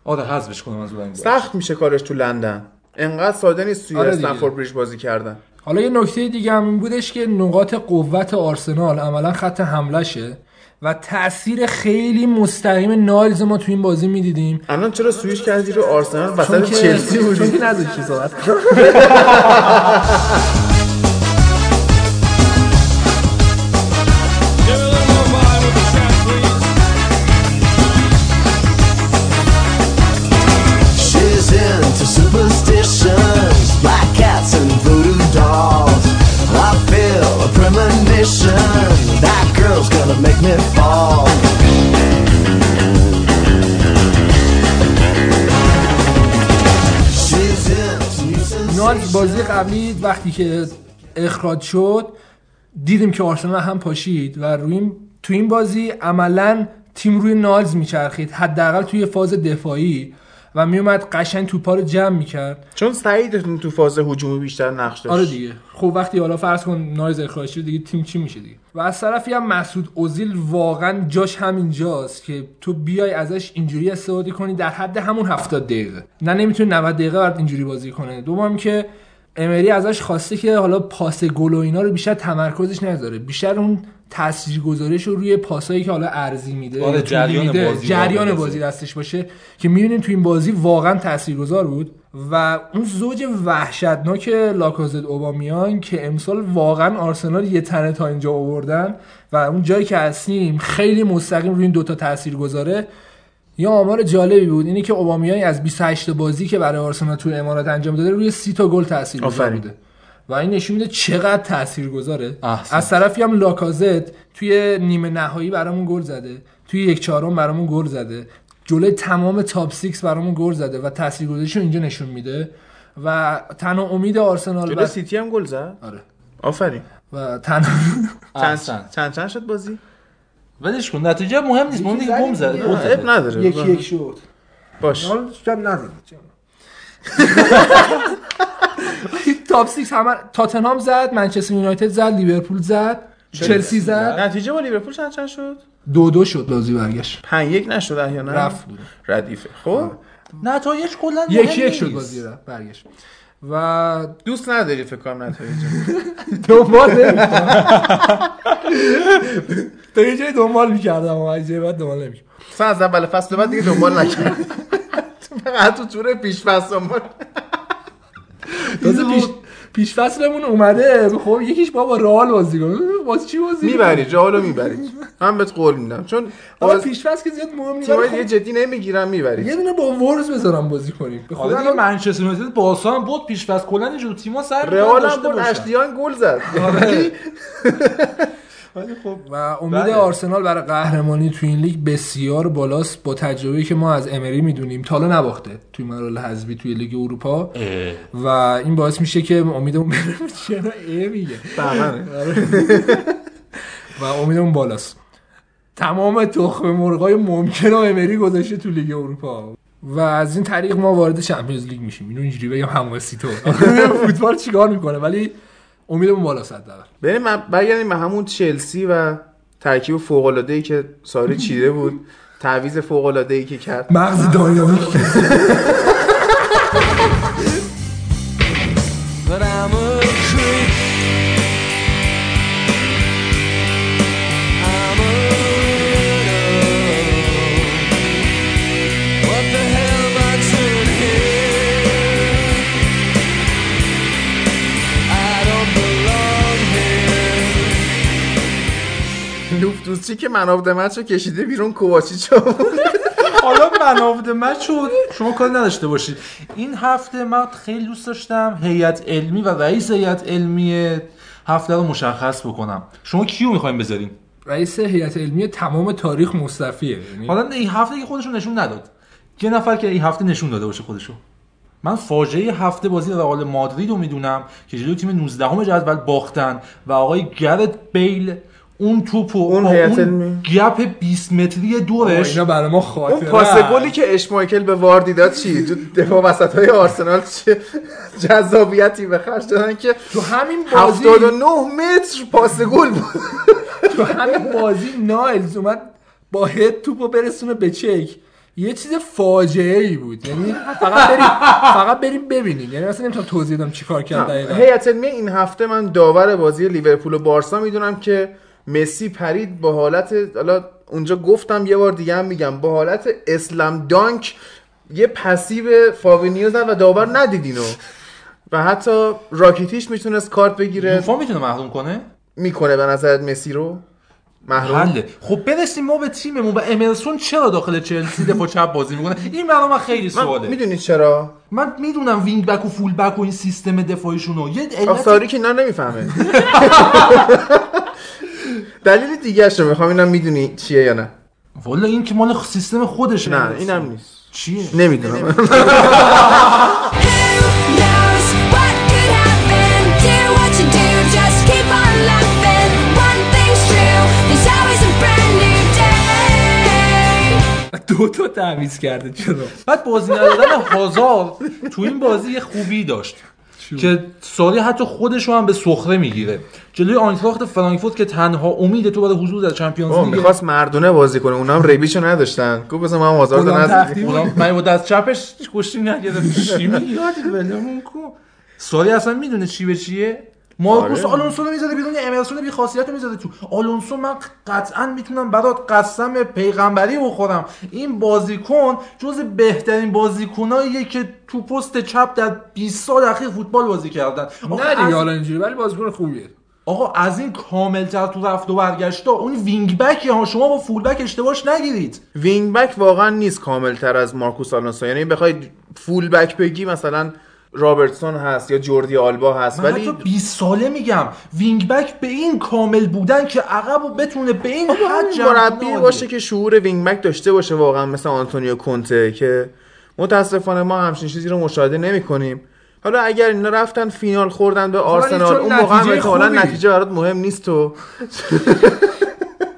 آره حذفش کنم از اون سخت میشه کارش تو لندن. انقدر ساده نیست توی آره. استنفورد بریج بازی کردن. حالا یه نکته دیگه هم این بودش که نقاط قوت آرسنال عملا خط حملشه و تاثیر خیلی مستقیم نایلز ما تو این بازی می‌دیدیم. الان چرا سویش کردی رو آرسنال؟ چون وسط چلسی چون بودی که نذاشتی صحبت بازی قبلی وقتی که اخراج شد دیدیم که آرسنال هم پاشید و روی این تو این بازی عملا تیم روی نایلز میچرخید حداقل توی فاز دفاعی و میومد قشنگ توپا رو جمع می‌کرد. چون سعید تو فاز هجومی بیشتر نقش داشت. آره دیگه. خب وقتی حالا فرض کن نایز اخراج شد دیگه تیم چی میشه دیگه؟ و از طرفی هم مسعود اوزیل واقعا جاش همینجاست که تو بیای ازش اینجوری استفاده کنی در حد همون 70 دقیقه. نه نمی‌تونی 90 دقیقه برات اینجوری بازی کنه. دوم که امری ازش خواسته که حالا پاس گل و اینا رو بیشتر تمرکزش نذاره بیشتر اون تاثیرگذاریش رو روی پاسایی که حالا ارزی میده آره، جریان میده، بازی جریان واقعا بازی دستش باشه که می‌بینیم تو این بازی واقعا تاثیرگذار بود و اون زوج وحشتناک لاکازت اوبامیان که امسال واقعا آرسنال یه تنه تا اینجا آوردن و اون جایی که هستیم خیلی مستقیم روی این دوتا تاثیر گذاره یه آمار جالبی بود اینی که اوبامیان از 28 بازی که برای آرسنال تو امارات انجام داده روی 30 تا گل تاثیرگذار. بوده. و این نشون میده چقدر تاثیرگذاره احسن. از طرفی هم لاکازت توی نیمه نهایی برامون گل زده. توی یک چهارم برامون گل زده. جلوی تمام تاپ 6 برامون گل زده و تاثیرگذاریشو اینجا نشون میده. و تنها امید آرسنال جلو و... سیتی هم گل زد؟ آره. آفرین. و تنها چند چند شد بازی؟ ولش کن نتیجه مهم نیست مهم دیگه گل زده. اب نداره یکی یک شد. باش. حالا شاید نزد تاپ 6 همه تاتنهام زد منچستر یونایتد زد لیورپول زد چلسی زد. نتیجه با لیورپول چند چند شد؟ دو دو شد بازی برگشت. 5 یک نشد احیانا؟ رفت بود. ردیفه. خب؟ نتایج کلا یک مهم یک شد. بازی رفت برگشت. و دوست نداری فکر کنم نتایج دنبال نمی‌کنم. تا یه جای دنبال می‌کردم و از بعد دنبال نمی‌کردم. اصلا از اول فصل بعد دیگه دنبال نکرد فقط تو تور پیش فصل دنبال تازه پیش پیش فصلمون اومده. خب یکیش بابا رئال بازی کنه. واسه چی بازی می‌بری جالو می‌بری. من بهت قول میدم. چون آقا باز پیش فصل که زیاد مهم نیست. تیمای ولی دیگه جدی نمی‌گیرن خب می‌بری. یه دونه با وورز بذارم بازی کنیم. به آره خدا دیگه منچستر یونایتد بارسا هم بود پیش پس کلا اینجور تیم‌ها سر رئال هم بود باشن. اشلیان گل زد. و امید بله. آرسنال برای قهرمانی تو این لیگ بسیار بالاست با تجربه‌ای که ما از امری می‌دونیم. تا حالا نباخته توی مراحل حذفی توی لیگ اروپا. و این باعث میشه که امیدمون بره چرا ای میگه؟ و امیدمون بالاست. تمام تخم مرغای ممکن امری گذاشته تو لیگ اروپا. و از این طریق ما وارد چمپیونز لیگ میشیم. اینو اینجوری بگم حماسی تو فوتبال چیکار می‌کنه؟ ولی امیدمون بالاست حداقل بریم من- برگردیم به همون چلسی و ترکیب فوق العاده ای که ساری چیده بود. تعویض فوق العاده ای که کرد. مغز داینامیک. لوفتوس‌چیک که man of match رو کشیده بیرون کوواچیچ رو حالا man of the match شد شما کاری نداشته باشید. این هفته من خیلی دوست داشتم هیئت علمی و رئیس هیئت علمی هفته رو مشخص بکنم. شما کیو می‌خوایم بذاریم رئیس هیئت علمی تمام تاریخ مصطفیه. یعنی حالا این هفته که خودشون نشون نداد. یه نفر که این هفته نشون داده باشه خودشو. من فاجعه هفته بازی رئال مادرید رو می‌دونم که جلوی تیم 19 همه جدول باختن و آقای گرت بیل اون توپ و اون اون. گپ 20 متری دورش اینا برای ما خاطره. اون پاس گلی که اشمایکل به واردی داد چی؟ تو دفاع وسط های آرسنال چه جذابیتی به خرج دادن که تو همین بازی 79 متر پاس گل بود. تو همین بازی نایلز اومد با هد توپو برسونه به چک. یه چیز فاجعه ای بود. یعنی فقط بریم فقط بریم ببینیم. یعنی مثلا نمی‌تونم توضیح بدم چیکار کرد دقیقاً. هیئت علمی این هفته من داور بازی لیورپول و بارسا می‌دونم که مسی پرید با حالت حالا اونجا گفتم یه بار دیگه هم میگم با حالت slam dunk یه پسی به فابینیو زد و داور ندید اینو و حتی راکیتیچ می‌تونست کارت بگیره. یوفا می‌تونه محروم کنه؟ می‌کنه به نظرت مسی رو؟ محروم؟ حله. خب برسیم ما به تیممون و امرسون چرا داخل چلسی دفاع چپ بازی می‌کنه؟ این برای من خیلی سواله. می‌دونی چرا؟ من می‌دونم wing back و full back و این سیستم دفاعیشون رو. یه علت که اینا نمی‌فهمه. دلیل دیگه رو می‌خوام اینم می‌دونی چیه یا نه. والا این که مال سیستم خودشه. نه اینم نیست. چیه؟ نمی‌دونم. دو تا تعویض کرده چرا؟ بعد بازی ندادن هازار تو این بازی یه خوبی داشت. که ساری حتی خودش رو هم به سخره می‌گیره. جلوی آینتراخت فرانکفورت که تنها امید تو برای حضور در چمپیونز آه لیگ می‌خواست مردونه بازی کنه. اونا هم ریبیشو نداشتن. گفت بذار من آزار اونا- من با دست چپش کشتی نگرفت چی میگی؟ ساری اصلا می‌دونه چی به چیه؟ مارکوس آره. آلونسو رو می‌ذاره بیرون امرسون بی خاصیت رو می‌ذاره تو. آلونسو من قطعا می‌تونم برات قسم پیغمبری بخورم. این بازیکن جز بهترین بازیکناییه که تو پست چپ در 20 سال اخیر فوتبال بازی کردن. نه دیگه از- حالا اینجوری ولی بازیکن خوبیه. آقا از این کاملتر تو رفت و برگشتا اون wing back ها شما با full back اشتباهش نگیرید. wing back واقعا نیست کامل تر از مارکوس آلونسو. یعنی بخواید full back بگی مثلا رابرتسون هست یا جوردی آلبا هست من ولی حتی 20 ساله میگم. wing back به این کامل بودن که عقب و بتونه به این حد مربی باشه که شعور wing back داشته باشه واقعا مثل آنتونیو کونته که متاسفانه ما همچین چیزی رو مشاهده نمی کنیم حالا اگر اینا رفتن فینال خوردن به آرسنال اون موقع هم نتیجه برات مهم نیست و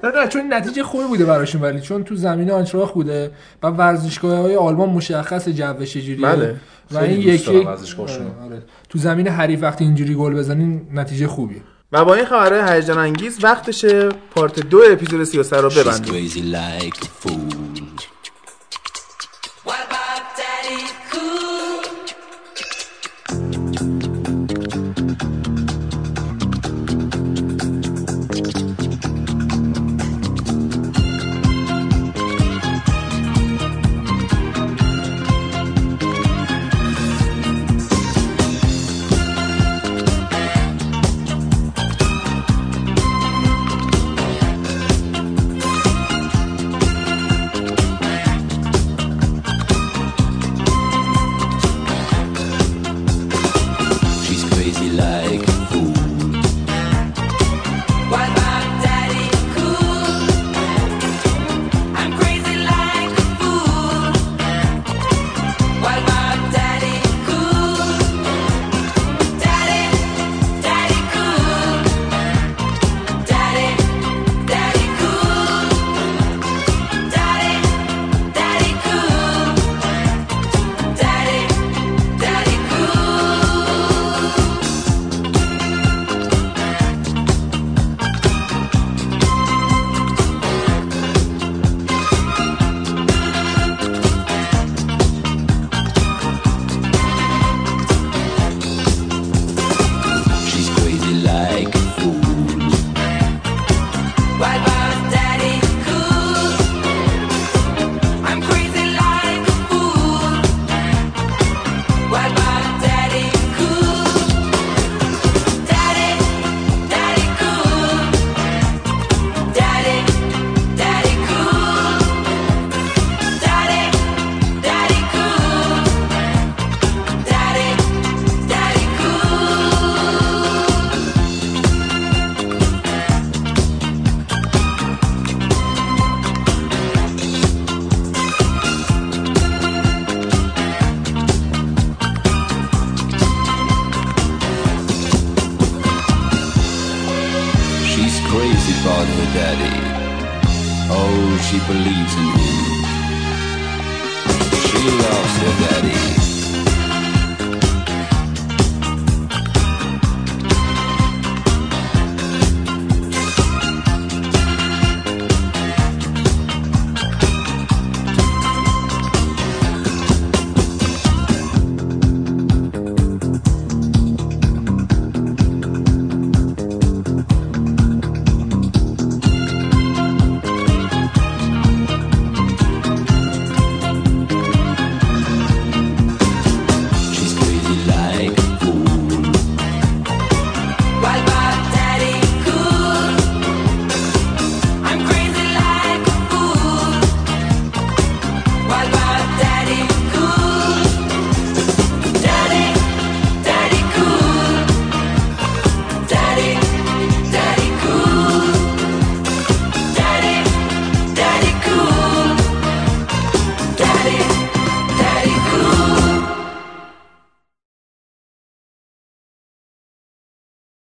نه نه چون نتیجه خوبی بوده براشون ولی چون تو زمین آنچراخ بوده و ورزشگاه های آلمان مشخص جو چجوریه بله. و این یکی. آره، آره. تو زمین حریف وقتی اینجوری گل بزنین نتیجه خوبیه و با این خبرهای هیجان انگیز وقتشه پارت دو اپیزود 33 رو ببندیم